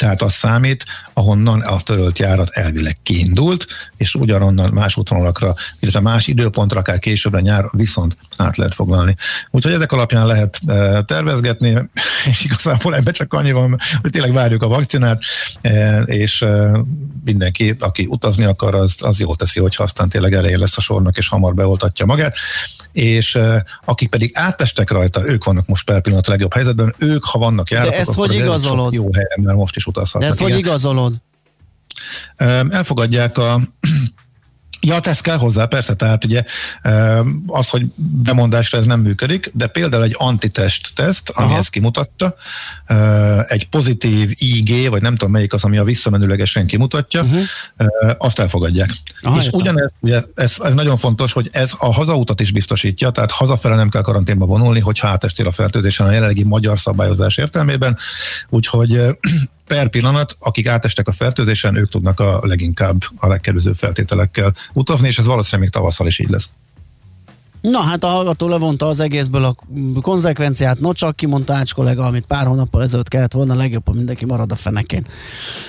tehát az számít, ahonnan a törölt járat elvileg kiindult, és ugyanonnan más útvonalakra, illetve más időpontra, akár későbbre nyár viszont át lehet foglalni. Úgyhogy ezek alapján lehet e, tervezgetni, [LAUGHS] és igazából ebbe csak annyi van, hogy tényleg várjuk a vakcinát, e, és e, mindenki, aki utazni akar, az, az jól teszi, hogyha aztán tényleg elején lesz a sornak, és hamar beoltatja magát és akik pedig átestek rajta, ők vannak most per pillanat a legjobb helyzetben, ők, ha vannak járatok, De ezt hogy igazolod? Jó helyen, mert most is utazhatnak. De ezt hogy igazolod? Elfogadják a [CLEARS THROAT] Ja, ez kell hozzá, persze, tehát ugye az, hogy bemondásra ez nem működik, de például egy antitest teszt, ami Aha. ezt kimutatta, egy pozitív IG, vagy nem tudom melyik az, ami a visszamenőlegesen kimutatja, uh-huh. azt elfogadják. Aha, és ugyanez, ugye ez, ez nagyon fontos, hogy ez a hazautat is biztosítja, tehát hazafele nem kell karanténba vonulni, hogy átestél a fertőzésen a jelenlegi magyar szabályozás értelmében, úgyhogy [CLEARS THROAT] per pillanat, akik átestek a fertőzésen, ők tudnak a leginkább a legkedvezőbb feltételekkel utazni, és ez valószínűleg még tavasszal is így lesz. Na hát a hallgató levonta az egészből a konzekvenciát, no csak kimondta Ács kollega, amit pár hónappal ezelőtt kellett volna, legjobb, ha mindenki marad a fenekén.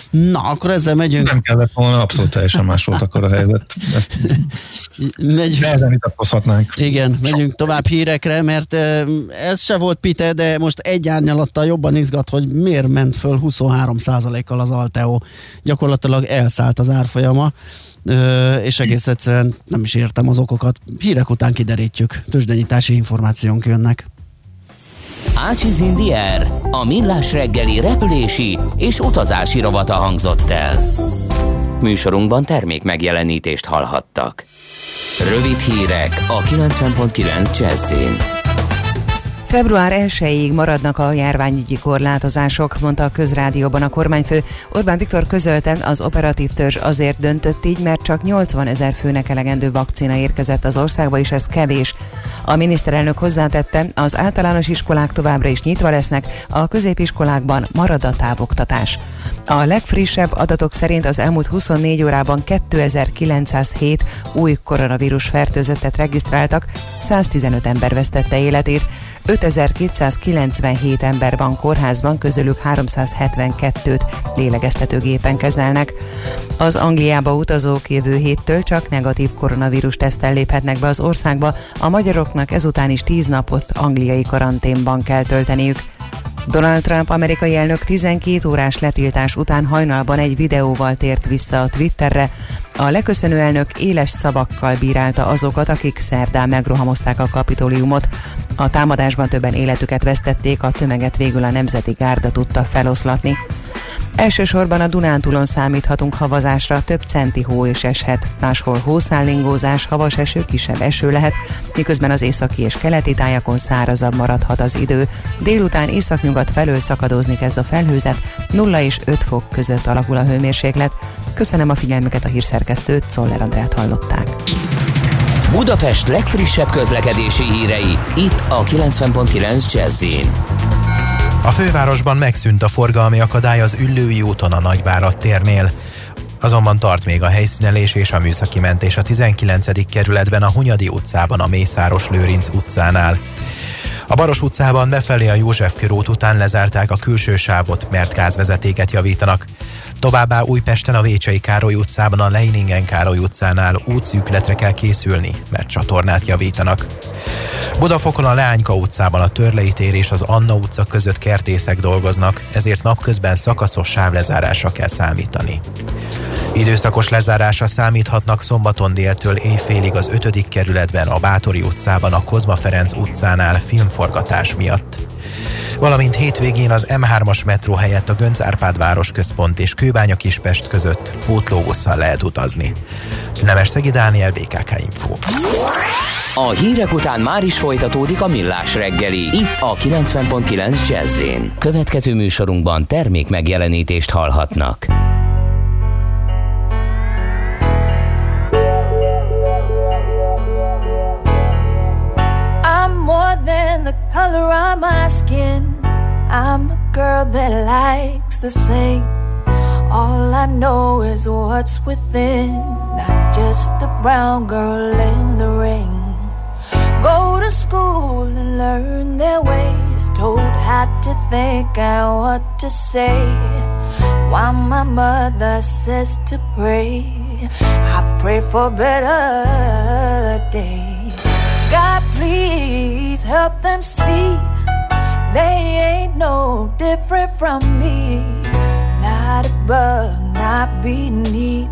Na, akkor ezzel megyünk. Nem kellett volna, abszolút teljesen más volt akkor a helyzet. [LAUGHS] megyünk. Nehezen vitatkozhatnánk. Igen, megyünk tovább hírekre, mert ez se volt pite, de most egy árnyalattal jobban izgat, hogy miért ment föl 23%-kal az Alteo. Gyakorlatilag elszállt az árfolyama és egész egyszerűen nem is értem az okokat. Hírek után kiderítjük, tőzsdenyítási információnk jönnek. Ácsiz Indier, a millás reggeli repülési és utazási rovata hangzott el. Műsorunkban termék megjelenítést hallhattak. Rövid hírek a 90.9 Jazzin. Február 1-ig maradnak a járványügyi korlátozások, mondta a közrádióban a kormányfő. Orbán Viktor közölte, az operatív törzs azért döntött így, mert csak 80 ezer főnek elegendő vakcina érkezett az országba, és ez kevés. A miniszterelnök hozzátette, az általános iskolák továbbra is nyitva lesznek, a középiskolákban marad a távoktatás. A legfrissebb adatok szerint az elmúlt 24 órában 2907 új koronavírus fertőzöttet regisztráltak, 115 ember vesztette életét, 5297 ember van kórházban, közülük 372-t lélegeztetőgépen kezelnek. Az Angliába utazók jövő héttől csak negatív koronavírus tesztel léphetnek be az országba, a magyaroknak ezután is 10 napot angliai karanténban kell tölteniük. Donald Trump amerikai elnök 12 órás letiltás után hajnalban egy videóval tért vissza a Twitterre. A leköszönő elnök éles szavakkal bírálta azokat, akik szerdán megrohamozták a kapitóliumot. A támadásban többen életüket vesztették, a tömeget végül a Nemzeti Gárda tudta feloszlatni. Elsősorban a Dunántúlon számíthatunk havazásra, több centi hó is eshet. Máshol hószállingózás, havas eső, kisebb eső lehet, miközben az északi és keleti tájakon szárazabb maradhat az idő. Délután északnyugat felől szakadozni kezd a felhőzet, 0 és 5 fok között alakul a hőmérséklet. Köszönöm a figyelmüket a hírszerkesztőt, Szoller Andrát hallották. Budapest legfrissebb közlekedési hírei, itt a 90.9 jazz A fővárosban megszűnt a forgalmi akadály az Üllői úton a Nagyvárad térnél. Azonban tart még a helyszínelés és a műszaki mentés a 19. kerületben a Hunyadi utcában a Mészáros Lőrinc utcánál. A Baros utcában befelé a József körút után lezárták a külső sávot, mert gázvezetéket javítanak. Továbbá Újpesten a Vécsei Károly utcában a Leiningen Károly utcánál útszűkletre kell készülni, mert csatornát javítanak. Budafokon a Leányka utcában a Törlei tér és az Anna utca között kertészek dolgoznak, ezért napközben szakaszos sávlezárásra kell számítani. Időszakos lezárásra számíthatnak szombaton déltől éjfélig az 5. kerületben a Bátori utcában a Kozma Ferenc utcánál filmforgatás miatt. Valamint hétvégén az M3-as metró helyett a Gönc Árpád városközpont és Kőbánya Kispest között pótlóbusszal lehet utazni. Nemes Szegi Dániel, BKK Info. A hírek után már is folytatódik a millás reggeli, itt a 90.9 jazz Következő műsorunkban termék megjelenítést hallhatnak. Color of my skin. I'm a girl that likes to sing. All I know is what's within, not just a brown girl in the ring. Go to school and learn their ways, told how to think and what to say. While my mother says to pray, I pray for better days. God, please help them see they ain't no different from me. Not above, not beneath.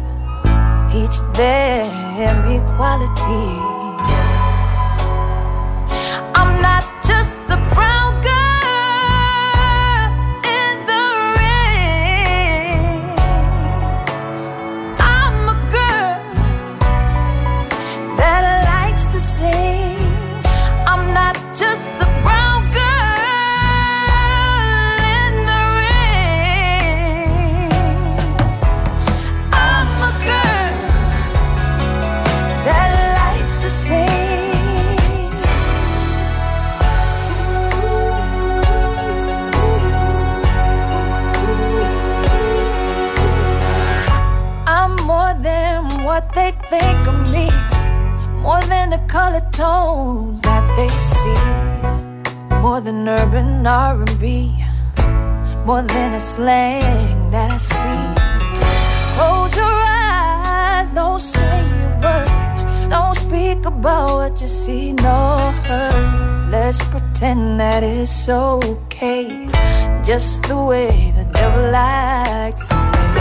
Teach them equality. Than urban R&B, more than a slang that I speak. Close your eyes, don't say a word, don't speak about what you see nor heard. Let's pretend that it's okay, just the way the devil likes to play.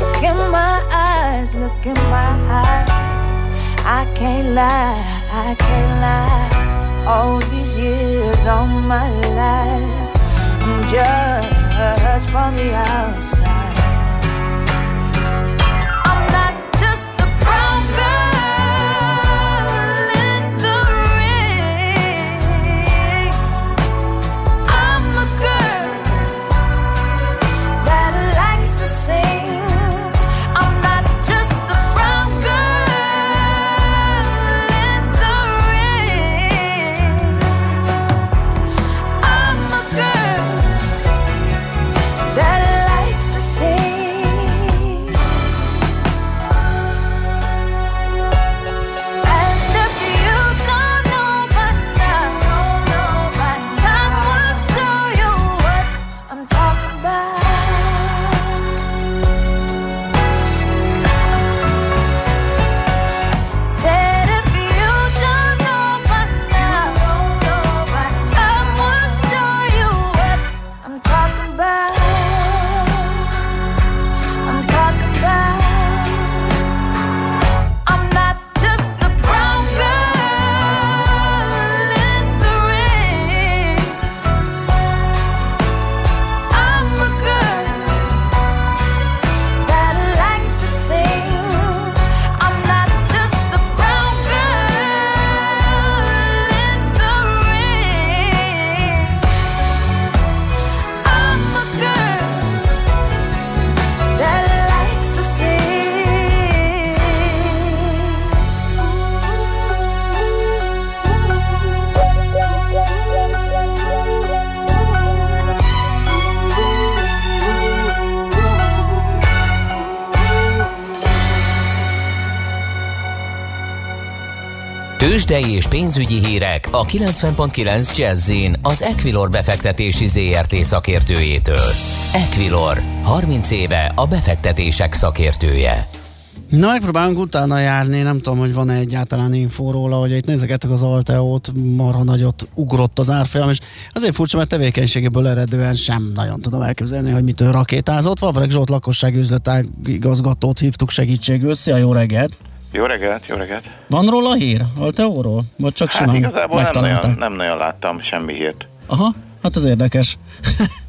Look in my eyes, look in my eyes. I can't lie, I can't lie. All these years, all my life, just from the outside. Tőzsdei és pénzügyi hírek a 90.9 jazz az Equilor befektetési ZRT szakértőjétől. Equilor, 30 éve a befektetések szakértője. Na, megpróbálunk utána járni, nem tudom, hogy van-e egyáltalán infó róla, hogy itt nézegetek az Alteót, marha nagyot ugrott az árfolyam, és azért furcsa, mert tevékenységéből eredően sem nagyon tudom elképzelni, hogy mitől rakétázott. Vavreg Zsolt lakossági üzletág igazgatót hívtuk segítségül. Szia, jó reggelt! Jó reggelt, jó reggelt. Van róla hír? Alteóról? Vagy csak Hát simán igazából nem nagyon, nem nagyon láttam semmi hírt. Aha, hát az érdekes.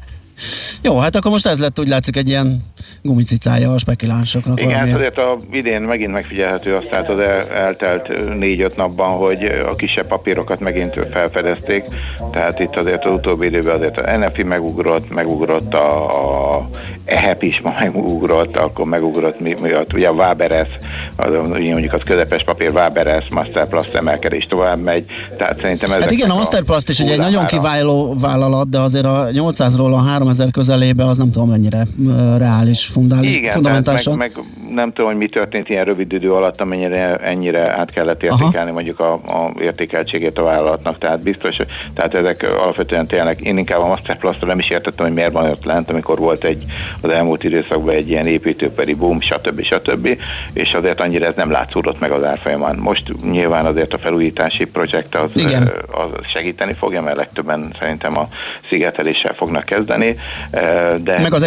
[LAUGHS] Jó, hát akkor most ez lett úgy látszik egy ilyen gumicicája a spekulánsoknak. Igen, hát valamilyen. azért a idén megint megfigyelhető azt, tehát az el, eltelt négy-öt napban, hogy a kisebb papírokat megint felfedezték, tehát itt azért az utóbbi időben azért a NFI megugrott, megugrott a, a EHEP is ma megugrott, akkor megugrott mi, miatt, ugye a Waberes, az, mondjuk az közepes papír Waberes, Masterplast emelkedés tovább megy, tehát szerintem ez Hát igen, a Masterplast is ugye egy nagyon kiváló vállalat, de azért a 800-ról a 3000 közelébe az nem tudom mennyire ö, reális, fundális, Igen, fundamentálisan. meg, meg nem tudom, hogy mi történt ilyen rövid idő alatt, amennyire ennyire át kellett értékelni mondjuk a, a értékeltségét a vállalatnak. Tehát biztos, hogy- tehát ezek alapvetően tényleg, én inkább a Masterplastra nem is értettem, hogy miért van ott lent, amikor volt egy az elmúlt időszakban egy ilyen építőperi boom, stb. stb. És azért annyira ez nem látszódott meg az árfolyamán. Most nyilván azért a felújítási projekt az, Igen. ö, az segíteni fogja, mert legtöbben szerintem a szigeteléssel fognak kezdeni. ö, De Meg az de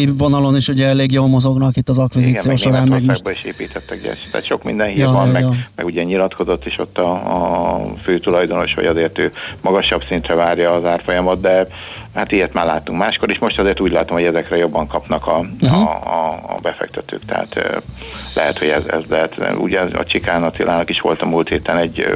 egészségügyi vonalon is ugye elég jól mozognak itt az igen, akvizíció meg során, meg most is építettek gyárt. Tehát sok minden hír Ja, van, ja, meg, ja. meg ugye nyilatkozott is ott a, a fő tulajdonos, hogy azért ő magasabb szintre várja az árfolyamat, de hát ilyet már láttunk máskor is. Most azért úgy látom, hogy ezekre jobban kapnak a, Mhm. a, a, a befektetők. Tehát lehet, hogy ez, ez lehet. Ugye a Csikán Attilának is volt a múlt héten egy,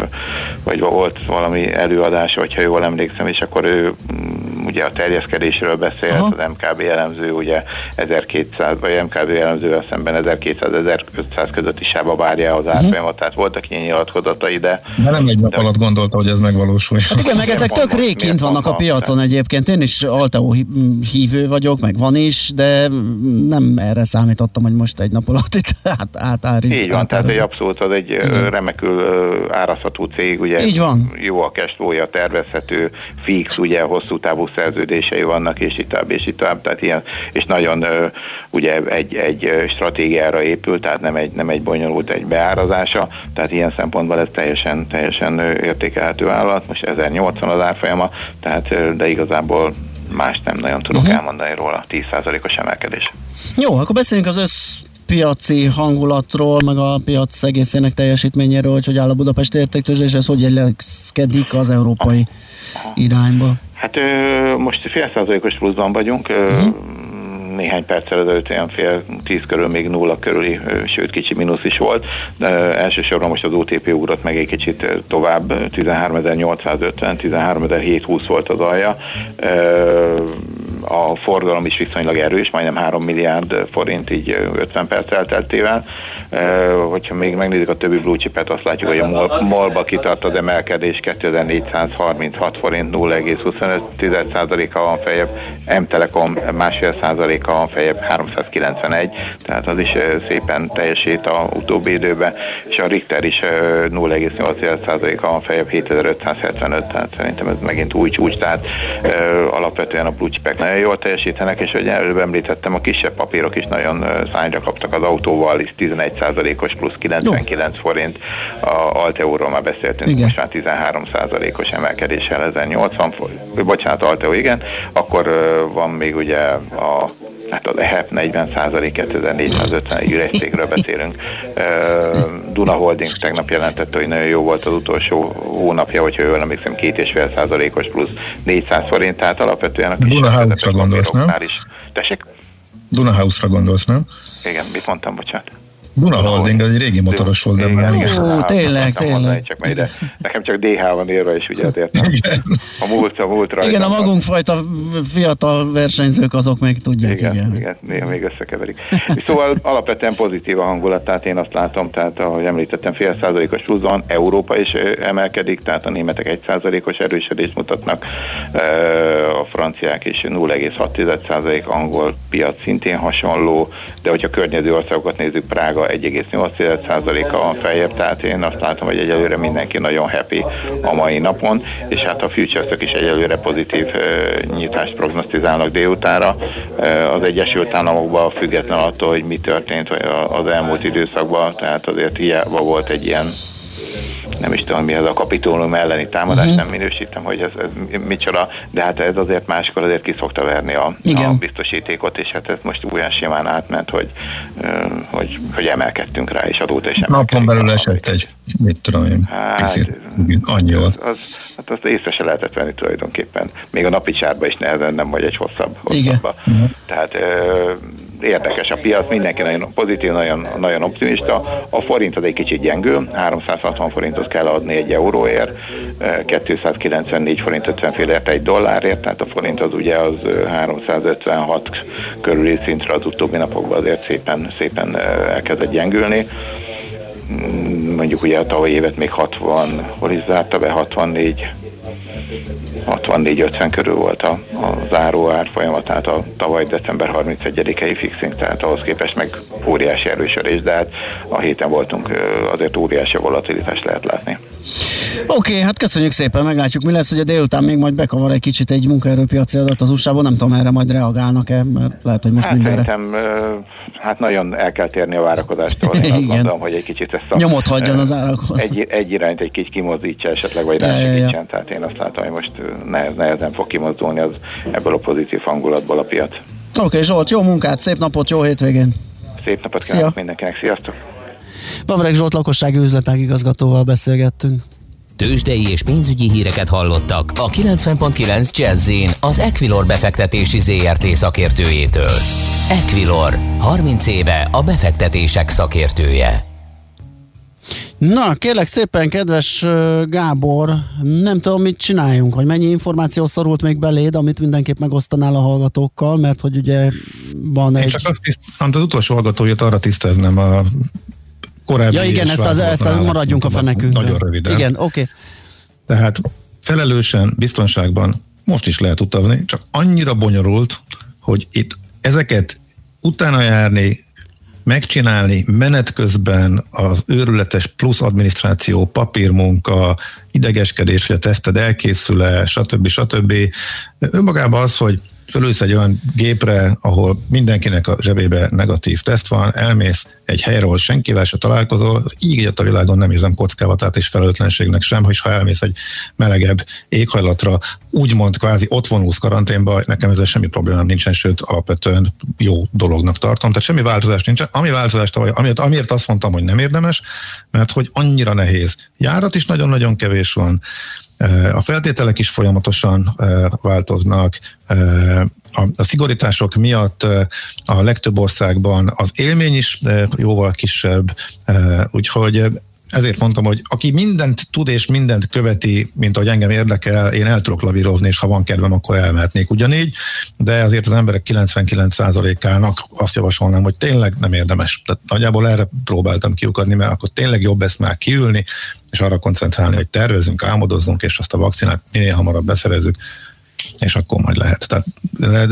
vagy volt valami előadása, hogyha jól emlékszem, és akkor ő mm, ugye a terjeszkedésről beszélt, Aha. az MKB elemző ugye 1200, vagy MKB elemzővel szemben 1200-1500 közötti sába várja az árfolyamat, tehát voltak ilyen nyilatkozatai, de De nem egy nap de- alatt gondolta, hogy ez megvalósuljon. Hát igen, meg ezek tök most- rég kint miért vannak a piacon egyébként. Én is Alteo hí- hívő vagyok, meg van is, de nem erre számítottam, hogy most egy nap alatt itt [LAUGHS] át, átáriz. Így van, tehát egy átáriz. abszolút az egy Igen. remekül árazható cég, ugye Így van. jó a cashflow tervezhető, fix, ugye hosszú távú szerződései vannak, és itt tovább, és itt tovább, tehát ilyen, és nagyon ugye egy, egy stratégiára épül, tehát nem egy, nem egy bonyolult egy beárazása, tehát ilyen szempontból ez teljesen, teljesen értékelhető állat, most 1080 az árfolyama, tehát de igazából más nem nagyon tudok Mhm. elmondani róla, 10%-os emelkedés. Jó, akkor beszéljünk az összpiaci hangulatról, meg a piac egészének teljesítményéről, hogy hogy áll a Budapest értéktőzsde, és ez hogy illeszkedik az európai irányba. Hát ö, most fél százalékos pluszban vagyunk, ö, Mhm. Néhány perccel ezelőtt olyan fél tíz körül még nulla körüli, sőt kicsi mínusz is volt, de elsősorban most az OTP ugrott meg egy kicsit tovább, 13.850, 13.720 volt az alja. A forgalom is viszonylag erős, majdnem 3 milliárd forint így ö, 50 perc elteltével. Hogyha még megnézzük a többi blue chipet, azt látjuk, hogy a MOL- MOL-ba kitart az emelkedés 2436 forint 0,25%-a van feljebb, M-Telekom másfél százaléka van feljebb 391, tehát az is szépen teljesít a utóbbi időben, és a Richter is ö, 0,8%-a van feljebb 7575, tehát szerintem ez megint új csúcs, tehát alapvetően a blue chipek jól teljesítenek, és hogy előbb említettem, a kisebb papírok is nagyon szányra kaptak az autóval, is 11%-os plusz 99 forint, a Alteóról már beszéltünk, Igen. most már 13%-os emelkedéssel 1080 forint, bocsánat, Alteo igen, akkor van még ugye a Hát az EHEP 40 2450 üres cégről beszélünk. Duna Holding tegnap jelentette, hogy nagyon jó volt az utolsó hónapja, hogyha jól emlékszem, két és fél százalékos plusz 400 forint, tehát alapvetően a Duna kisebb House-ra gondolsz, nem? is. Tessék? Duna House-ra gondolsz, nem? Igen, mit mondtam, bocsánat? Duna Holding, az egy régi motoros volt, de már igen. Ó, Hát, tényleg, tényleg. mondani, Csak majd ide, nekem csak DH van írva, és ugye azért nem. A múlt, a múlt rajta. Igen, a magunk fajta fiatal versenyzők azok még tudják, Igen, igen. igen, néha még összekeverik. Szóval alapvetően pozitív a hangulat, tehát én azt látom, tehát ahogy említettem, fél százalékos pluszban, Európa is emelkedik, tehát a németek egy százalékos erősödést mutatnak, a franciák is 0,6 százalék, angol piac szintén hasonló, de hogyha környező országokat nézzük, Prága Amerika 1,8%-a van feljebb, tehát én azt látom, hogy egyelőre mindenki nagyon happy a mai napon, és hát a futures is egyelőre pozitív nyitást prognosztizálnak délutánra. Az Egyesült Államokban független attól, hogy mi történt az elmúlt időszakban, tehát azért hiába volt egy ilyen nem is tudom mi ez a kapitólum elleni támadás, uh-huh. nem minősítem, hogy ez, ez micsoda, de hát ez azért máskor azért ki szokta verni a, a biztosítékot, és hát ez most olyan simán átment, hogy, hogy, hogy emelkedtünk rá, és adóta is emelkedünk. Napon belül esett egy, mit tudom én, hát, annyi az, az, hát azt észre se lehetett venni tulajdonképpen. Még a napi csárba is nehezen, nem vagy egy hosszabb, hosszabb. Uh-huh. Tehát érdekes a piac, mindenki nagyon pozitív, nagyon, nagyon optimista. A forint az egy kicsit gyengül, 360 forintot kell adni egy euróért, 294 forint 50 félért egy dollárért, tehát a forint az ugye az 356 körüli szintre az utóbbi napokban azért szépen, szépen elkezdett gyengülni. Mm, mondjuk ugye a tavalyi évet még 60, hol is zárta be, 64 64-50 körül volt a, a záró árfolyama, tehát a tavaly december 31-i fixing, tehát ahhoz képest meg óriási erősödés, de hát a héten voltunk, azért óriási volatilitás lehet látni. Oké, okay, hát köszönjük szépen, meglátjuk mi lesz, hogy a délután még majd bekavar egy kicsit egy munkaerőpiaci adat az usa nem tudom erre majd reagálnak-e, mert lehet, hogy most hát mindenre. Szerintem, hát nagyon el kell térni a várakozástól, én azt gondolom, hogy egy kicsit ezt a... Nyomot hagyjon az árakhoz. Egy, egy irányt egy kicsit kimozdítsa esetleg, vagy rásegítsen, ja, ja, ja. tehát én azt látom, hogy most nehez, nehezen fog kimozdulni az, ebből a pozitív hangulatból a piac. Oké, okay, Zsolt, jó munkát, szép napot, jó hétvégén! Szép napot kívánok Szia. mindenkinek, sziasztok! Bavreg Zsolt lakossági üzletág igazgatóval beszélgettünk. Tőzsdei és pénzügyi híreket hallottak a 90.9 jazz az Equilor befektetési ZRT szakértőjétől. Equilor, 30 éve a befektetések szakértője. Na, kérlek szépen, kedves Gábor, nem tudom, mit csináljunk, hogy mennyi információ szorult még beléd, amit mindenképp megosztanál a hallgatókkal, mert hogy ugye van Én egy... csak azt tiszt, az utolsó hallgatóját arra tisztáznem a korábbi Ja igen, ezt, az, ezt az maradjunk a fenekünk. Nagyon röviden. Igen, oké. Okay. Tehát felelősen, biztonságban most is lehet utazni, csak annyira bonyolult, hogy itt ezeket utána járni, megcsinálni menet közben az őrületes plusz adminisztráció, papírmunka, idegeskedés, hogy a teszted elkészül-e, stb. stb. Önmagában az, hogy fölülsz egy olyan gépre, ahol mindenkinek a zsebébe negatív teszt van, elmész egy helyre, ahol senkivel se találkozol, az így a világon nem érzem kockávatát és felelőtlenségnek sem, hogy ha elmész egy melegebb éghajlatra, úgymond kvázi ott vonulsz karanténba, nekem ezzel semmi problémám nincsen, sőt alapvetően jó dolognak tartom, tehát semmi változás nincsen. Ami változás tavaly, amiért, amiért azt mondtam, hogy nem érdemes, mert hogy annyira nehéz. Járat is nagyon-nagyon kevés van, a feltételek is folyamatosan változnak, a szigorítások miatt a legtöbb országban az élmény is jóval kisebb, úgyhogy ezért mondtam, hogy aki mindent tud és mindent követi, mint ahogy engem érdekel, én el tudok lavírozni, és ha van kedvem, akkor elmehetnék ugyanígy, de azért az emberek 99%-ának azt javasolnám, hogy tényleg nem érdemes. Tehát nagyjából erre próbáltam kiukadni, mert akkor tényleg jobb ezt már kiülni, és arra koncentrálni, hogy tervezünk, álmodozzunk, és azt a vakcinát minél hamarabb beszerezzük, és akkor majd lehet. Tehát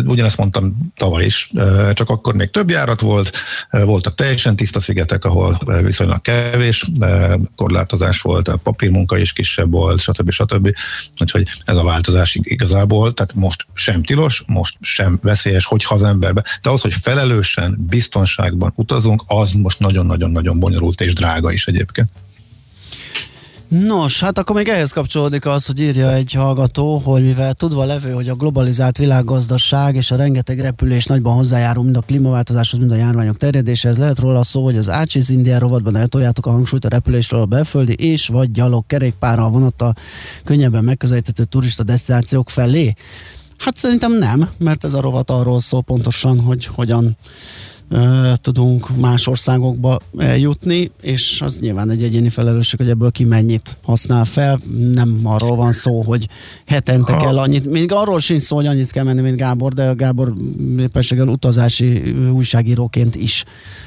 ugyanezt mondtam tavaly is, csak akkor még több járat volt, voltak teljesen tiszta szigetek, ahol viszonylag kevés korlátozás volt, a papírmunka is kisebb volt, stb. stb. Úgyhogy ez a változás igazából, tehát most sem tilos, most sem veszélyes, hogy az emberbe, de ahhoz, hogy felelősen, biztonságban utazunk, az most nagyon-nagyon-nagyon bonyolult és drága is egyébként. Nos, hát akkor még ehhez kapcsolódik az, hogy írja egy hallgató, hogy mivel tudva levő, hogy a globalizált világgazdaság és a rengeteg repülés nagyban hozzájárul mind a klímaváltozáshoz, mind a járványok terjedéséhez, lehet róla szó, hogy az Ácsiz India rovatban eltoljátok a hangsúlyt a repülésről a belföldi és vagy gyalog kerékpárral vonattal könnyebben megközelíthető turista destinációk felé. Hát szerintem nem, mert ez a rovat arról szól pontosan, hogy hogyan tudunk más országokba eljutni, és az nyilván egy egyéni felelősség, hogy ebből ki mennyit használ fel. Nem arról van szó, hogy hetente kell annyit, még arról sincs szó, hogy annyit kell menni, mint Gábor, de Gábor éppenséggel utazási újságíróként is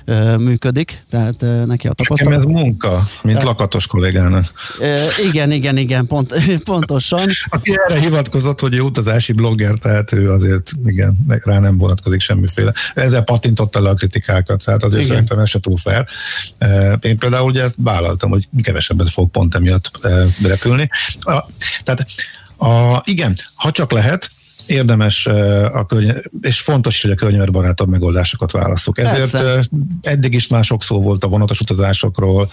uh, működik, tehát uh, neki a tapasztalat. Nekem ez munka, mint tehát, lakatos kollégának. Uh, igen, igen, igen, pont, [LAUGHS] pontosan. Aki erre hivatkozott, hogy ő utazási blogger, tehát ő azért, igen, rá nem vonatkozik semmiféle. Ezzel patintotta le a kritikákat, tehát azért Igen. Szerintem ez se túl fair. Én például ugye vállaltam, hogy kevesebbet fog pont emiatt repülni. A, tehát a, igen, ha csak lehet, érdemes a környe, és fontos hogy a környezetbarátabb megoldásokat választjuk. Ezért Persze. eddig is már sok szó volt a vonatos utazásokról,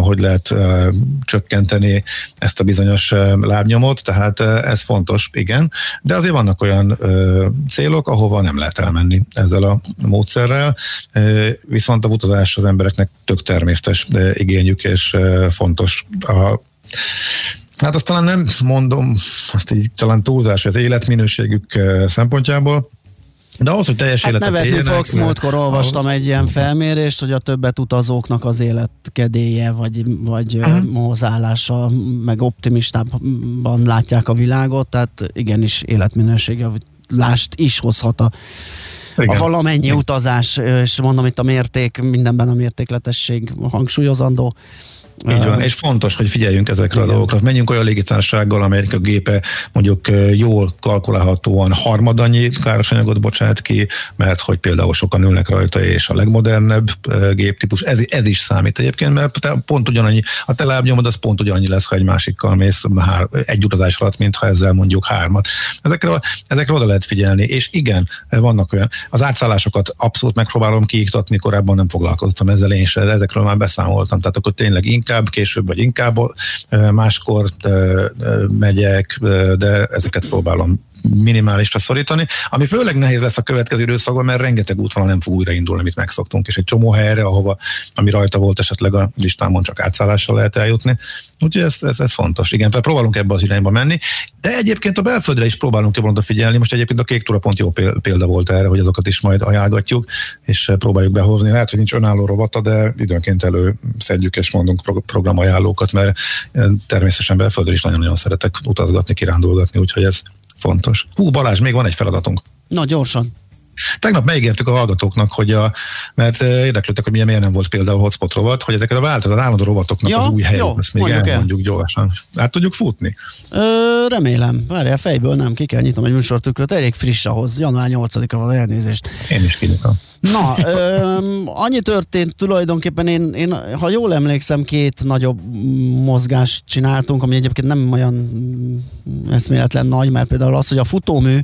hogy lehet eh, csökkenteni ezt a bizonyos lábnyomot, tehát eh, ez fontos, igen, de azért vannak olyan célok, ahova nem lehet elmenni ezzel a módszerrel, viszont a utazás az embereknek tök természetes igényük, és fontos a Hát azt talán nem mondom, azt így talán túlzás, az életminőségük szempontjából, de ahhoz, hogy teljes Hát életet nevetni éljenek, fogsz, mert- múltkor olvastam egy ilyen felmérést, hogy a többet utazóknak az életkedélye, vagy, vagy uh-huh. hozzáállása, meg optimistában látják a világot, tehát igenis életminőségjavulást is hozhat a, a valamennyi utazás, és mondom itt a mérték, mindenben a mértékletesség hangsúlyozandó. Így van, és fontos, hogy figyeljünk ezekre Igen. a dolgokra. Menjünk olyan légitársággal, amelyik a gépe mondjuk jól kalkulálhatóan harmadannyi károsanyagot bocsát ki, mert hogy például sokan ülnek rajta, és a legmodernebb géptípus, ez, ez is számít egyébként, mert te pont ugyanannyi, a te lábnyomod az pont ugyanannyi lesz, ha egy másikkal mész hár, egy utazás alatt, mint ha ezzel mondjuk hármat. Ezekre, ezekre oda lehet figyelni, és igen, vannak olyan, az átszállásokat abszolút megpróbálom kiiktatni, korábban nem foglalkoztam ezzel én sem, de ezekről már beszámoltam, tehát akkor tényleg inkább, később vagy inkább máskor megyek, de ezeket próbálom minimálisra szorítani, ami főleg nehéz lesz a következő időszakban, mert rengeteg útvonal nem fog újraindulni, amit megszoktunk, és egy csomó helyre, ahova, ami rajta volt esetleg a listámon, csak átszállással lehet eljutni. Úgyhogy ez, ez, ez fontos. Igen, tehát próbálunk ebbe az irányba menni, de egyébként a belföldre is próbálunk jobban odafigyelni. Most egyébként a kék túra pont jó pél- példa volt erre, hogy azokat is majd ajánlgatjuk, és próbáljuk behozni. Lehet, hogy nincs önálló rovata, de időnként előszedjük és mondunk pro- programajánlókat, mert eh, természetesen belföldre is nagyon-nagyon szeretek utazgatni, kirándulgatni, úgyhogy ez fontos. Hú, Balázs, még van egy feladatunk. Na, gyorsan. Tegnap megígértük a hallgatóknak, hogy a, mert érdeklődtek, hogy milyen, miért nem volt például hotspot rovat, hogy ezeket a változó, állandó rovatoknak Ja, az új helyét, jó, ezt még mondjuk el. elmondjuk gyorsan. Át tudjuk futni? Ö, remélem. Várjál, fejből nem, ki kell nyitnom egy műsortükröt. Elég friss ahhoz. Január 8-a van elnézést. Én is kinyitom. Na, ö, annyi történt tulajdonképpen, én, én, ha jól emlékszem, két nagyobb mozgást csináltunk, ami egyébként nem olyan eszméletlen nagy, mert például az, hogy a futómű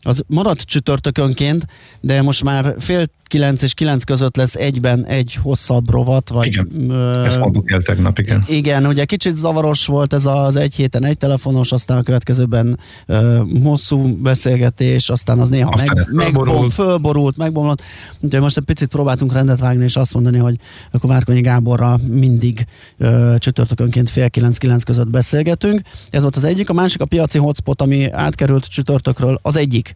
az maradt csütörtökönként, de most már fél kilenc és kilenc között lesz egyben egy hosszabb rovat, vagy Igen. Ezt mondtuk el tegnap, igen. igen, ugye kicsit zavaros volt ez az egy héten egy telefonos, aztán a következőben ö, hosszú beszélgetés, aztán az néha Aztán meg, fölborult. fölborult, megbomlott. Úgyhogy most egy picit próbáltunk rendet vágni, és azt mondani, hogy akkor Várkonyi Gáborra mindig ö, csütörtökönként fél kilenc-kilenc között beszélgetünk. Ez volt az egyik. A másik a piaci hotspot, ami átkerült csütörtökről, az egyik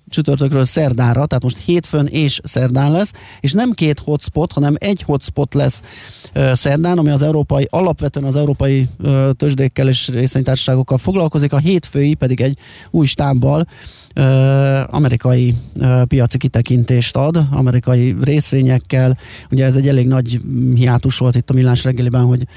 csütörtökről szerdára, tehát most hétfőn és szerdán lesz, és nem két hotspot, hanem egy hotspot lesz ö, szerdán, ami az európai, alapvetően az európai ö, tőzsdékkel és részvénytársaságokkal foglalkozik, a hétfői pedig egy új stábbal ö, amerikai piaci kitekintést ad, amerikai részvényekkel. Ugye ez egy elég nagy hiátus volt itt a Millás reggeliben, hogy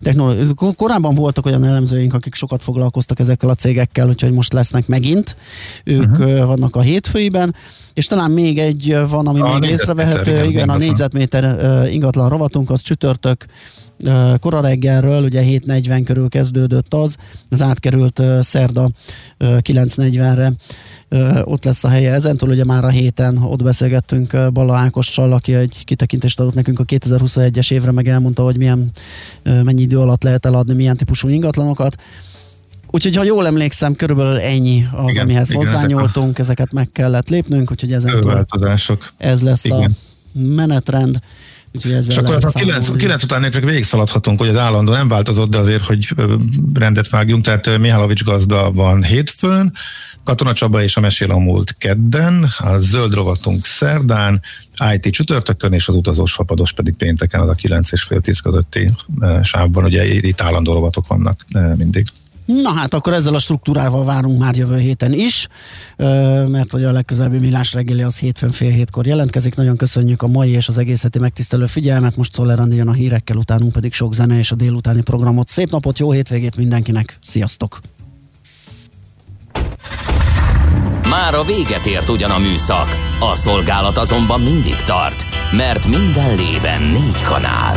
technológi- ko- korábban voltak olyan elemzőink, akik sokat foglalkoztak ezekkel a cégekkel, úgyhogy most lesznek megint. Ők uh-huh. vannak a hétfőiben, és talán még egy van, ami A még észrevehető, igen, igen, a ingatlan. négyzetméter ingatlan rovatunk, az csütörtök kora reggelről, ugye 7.40 körül kezdődött az, az átkerült szerda ö, 9.40-re, ö, ott lesz a helye. Ezentúl ugye már a héten ott beszélgettünk ö, Balla Ákossal, aki egy kitekintést adott nekünk a 2021-es évre, meg elmondta, hogy milyen, mennyi idő alatt lehet eladni, milyen típusú ingatlanokat. Úgyhogy, ha jól emlékszem, körülbelül ennyi az, Igen, amihez igen, ezek a- hozzányúltunk, ezeket meg kellett lépnünk, úgyhogy ezentúl Változások. ez lesz a Igen. menetrend. Úgyhogy ezzel És akkor lehet a 9, számolni. 9 után még csak végig szaladhatunk, hogy az állandó nem változott, de azért, hogy rendet vágjunk. Tehát Mihálovics gazda van hétfőn, Katona Csaba és a Mesél a múlt kedden, a zöld rovatunk szerdán, IT csütörtökön, és az utazós fapados pedig pénteken, az a 9 és fél 10 közötti sávban. Ugye itt állandó rovatok vannak mindig. Na hát akkor ezzel a struktúrával várunk már jövő héten is, mert hogy a legközelebbi millás reggeli az hétfőn fél hétkor jelentkezik. Nagyon köszönjük a mai és az egész heti megtisztelő figyelmet. Most Szoller jön a hírekkel, utánunk pedig sok zene és a délutáni programot. Szép napot, jó hétvégét mindenkinek. Sziasztok! Már a véget ért ugyan a műszak, a szolgálat azonban mindig tart, mert minden lében négy kanál.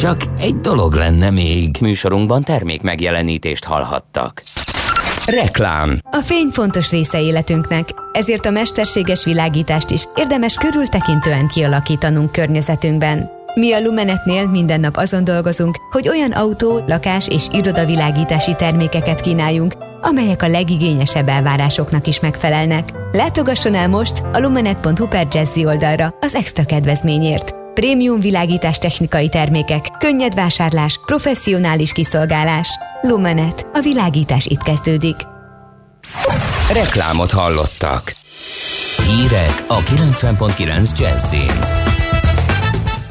Csak egy dolog lenne még. Műsorunkban termék megjelenítést hallhattak. Reklám A fény fontos része életünknek, ezért a mesterséges világítást is érdemes körültekintően kialakítanunk környezetünkben. Mi a Lumenetnél minden nap azon dolgozunk, hogy olyan autó, lakás és irodavilágítási termékeket kínáljunk, amelyek a legigényesebb elvárásoknak is megfelelnek. Látogasson el most a lumenet.hu per Jazzy oldalra az extra kedvezményért. Prémium világítás technikai termékek, könnyed vásárlás, professzionális kiszolgálás. Lumenet. A világítás itt kezdődik. Reklámot hallottak. Hírek a 90.9 Jazzin.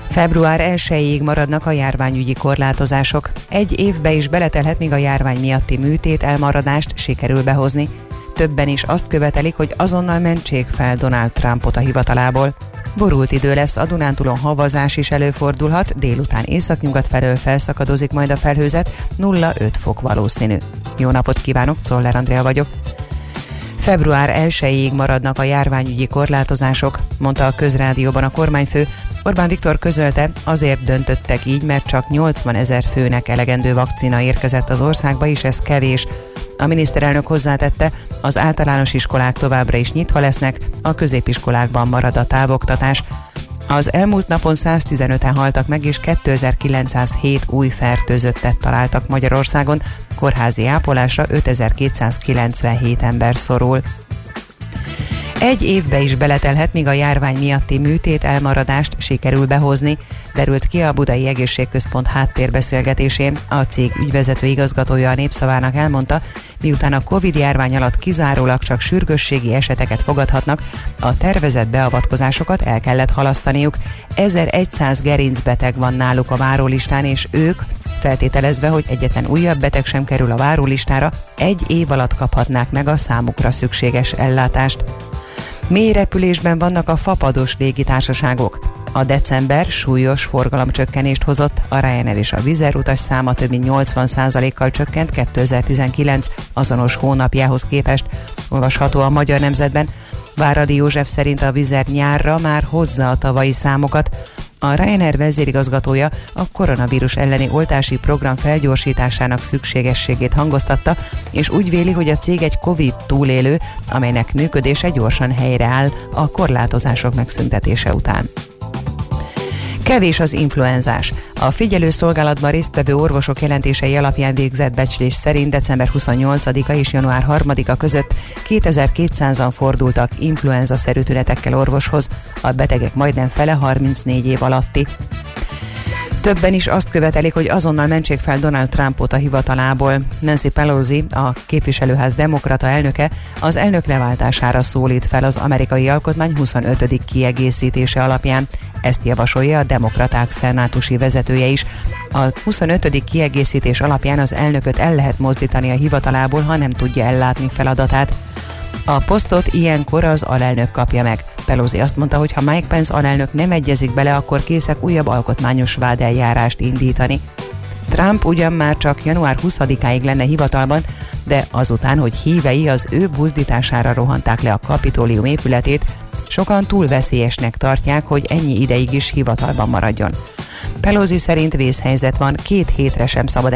Február 1-ig maradnak a járványügyi korlátozások. Egy évbe is beletelhet, míg a járvány miatti műtét elmaradást sikerül behozni. Többen is azt követelik, hogy azonnal mentsék fel Donald Trumpot a hivatalából. Borult idő lesz, a Dunántúlon havazás is előfordulhat, délután északnyugat felől felszakadozik majd a felhőzet, 0-5 fok valószínű. Jó napot kívánok, Czoller Andrea vagyok. Február 1-ig maradnak a járványügyi korlátozások, mondta a közrádióban a kormányfő. Orbán Viktor közölte, azért döntöttek így, mert csak 80 ezer főnek elegendő vakcina érkezett az országba, és ez kevés. A miniszterelnök hozzátette, az általános iskolák továbbra is nyitva lesznek, a középiskolákban marad a távoktatás. Az elmúlt napon 115-en haltak meg, és 2907 új fertőzöttet találtak Magyarországon, kórházi ápolásra 5297 ember szorul. Egy évbe is beletelhet, míg a járvány miatti műtét elmaradást sikerül behozni, derült ki a Budai Egészségközpont háttérbeszélgetésén. A cég ügyvezető igazgatója a népszavának elmondta, miután a Covid járvány alatt kizárólag csak sürgősségi eseteket fogadhatnak, a tervezett beavatkozásokat el kellett halasztaniuk. 1100 gerincbeteg van náluk a várólistán, és ők feltételezve, hogy egyetlen újabb beteg sem kerül a várólistára, egy év alatt kaphatnák meg a számukra szükséges ellátást. Mély repülésben vannak a fapados légitársaságok. A december súlyos forgalomcsökkenést hozott, a Ryanair és a Vizer utas száma több mint 80%-kal csökkent 2019 azonos hónapjához képest, olvasható a Magyar Nemzetben. Váradi József szerint a Vizer nyárra már hozza a tavalyi számokat. A Ryanair vezérigazgatója a koronavírus elleni oltási program felgyorsításának szükségességét hangoztatta, és úgy véli, hogy a cég egy COVID túlélő, amelynek működése gyorsan helyreáll a korlátozások megszüntetése után. Kevés az influenzás. A figyelőszolgálatban résztvevő orvosok jelentései alapján végzett becslés szerint december 28-a és január 3-a között 2200-an fordultak influenza-szerű tünetekkel orvoshoz, a betegek majdnem fele 34 év alatti. Többen is azt követelik, hogy azonnal mentsék fel Donald Trumpot a hivatalából. Nancy Pelosi, a képviselőház demokrata elnöke, az elnök leváltására szólít fel az amerikai alkotmány 25. kiegészítése alapján. Ezt javasolja a demokraták szenátusi vezetője is. A 25. kiegészítés alapján az elnököt el lehet mozdítani a hivatalából, ha nem tudja ellátni feladatát. A posztot ilyenkor az alelnök kapja meg. Pelosi azt mondta, hogy ha Mike Pence alelnök nem egyezik bele, akkor készek újabb alkotmányos vádeljárást indítani. Trump ugyan már csak január 20-áig lenne hivatalban, de azután, hogy hívei az ő buzdítására rohanták le a kapitólium épületét, sokan túl veszélyesnek tartják, hogy ennyi ideig is hivatalban maradjon. Pelosi szerint vészhelyzet van, két hétre sem szabad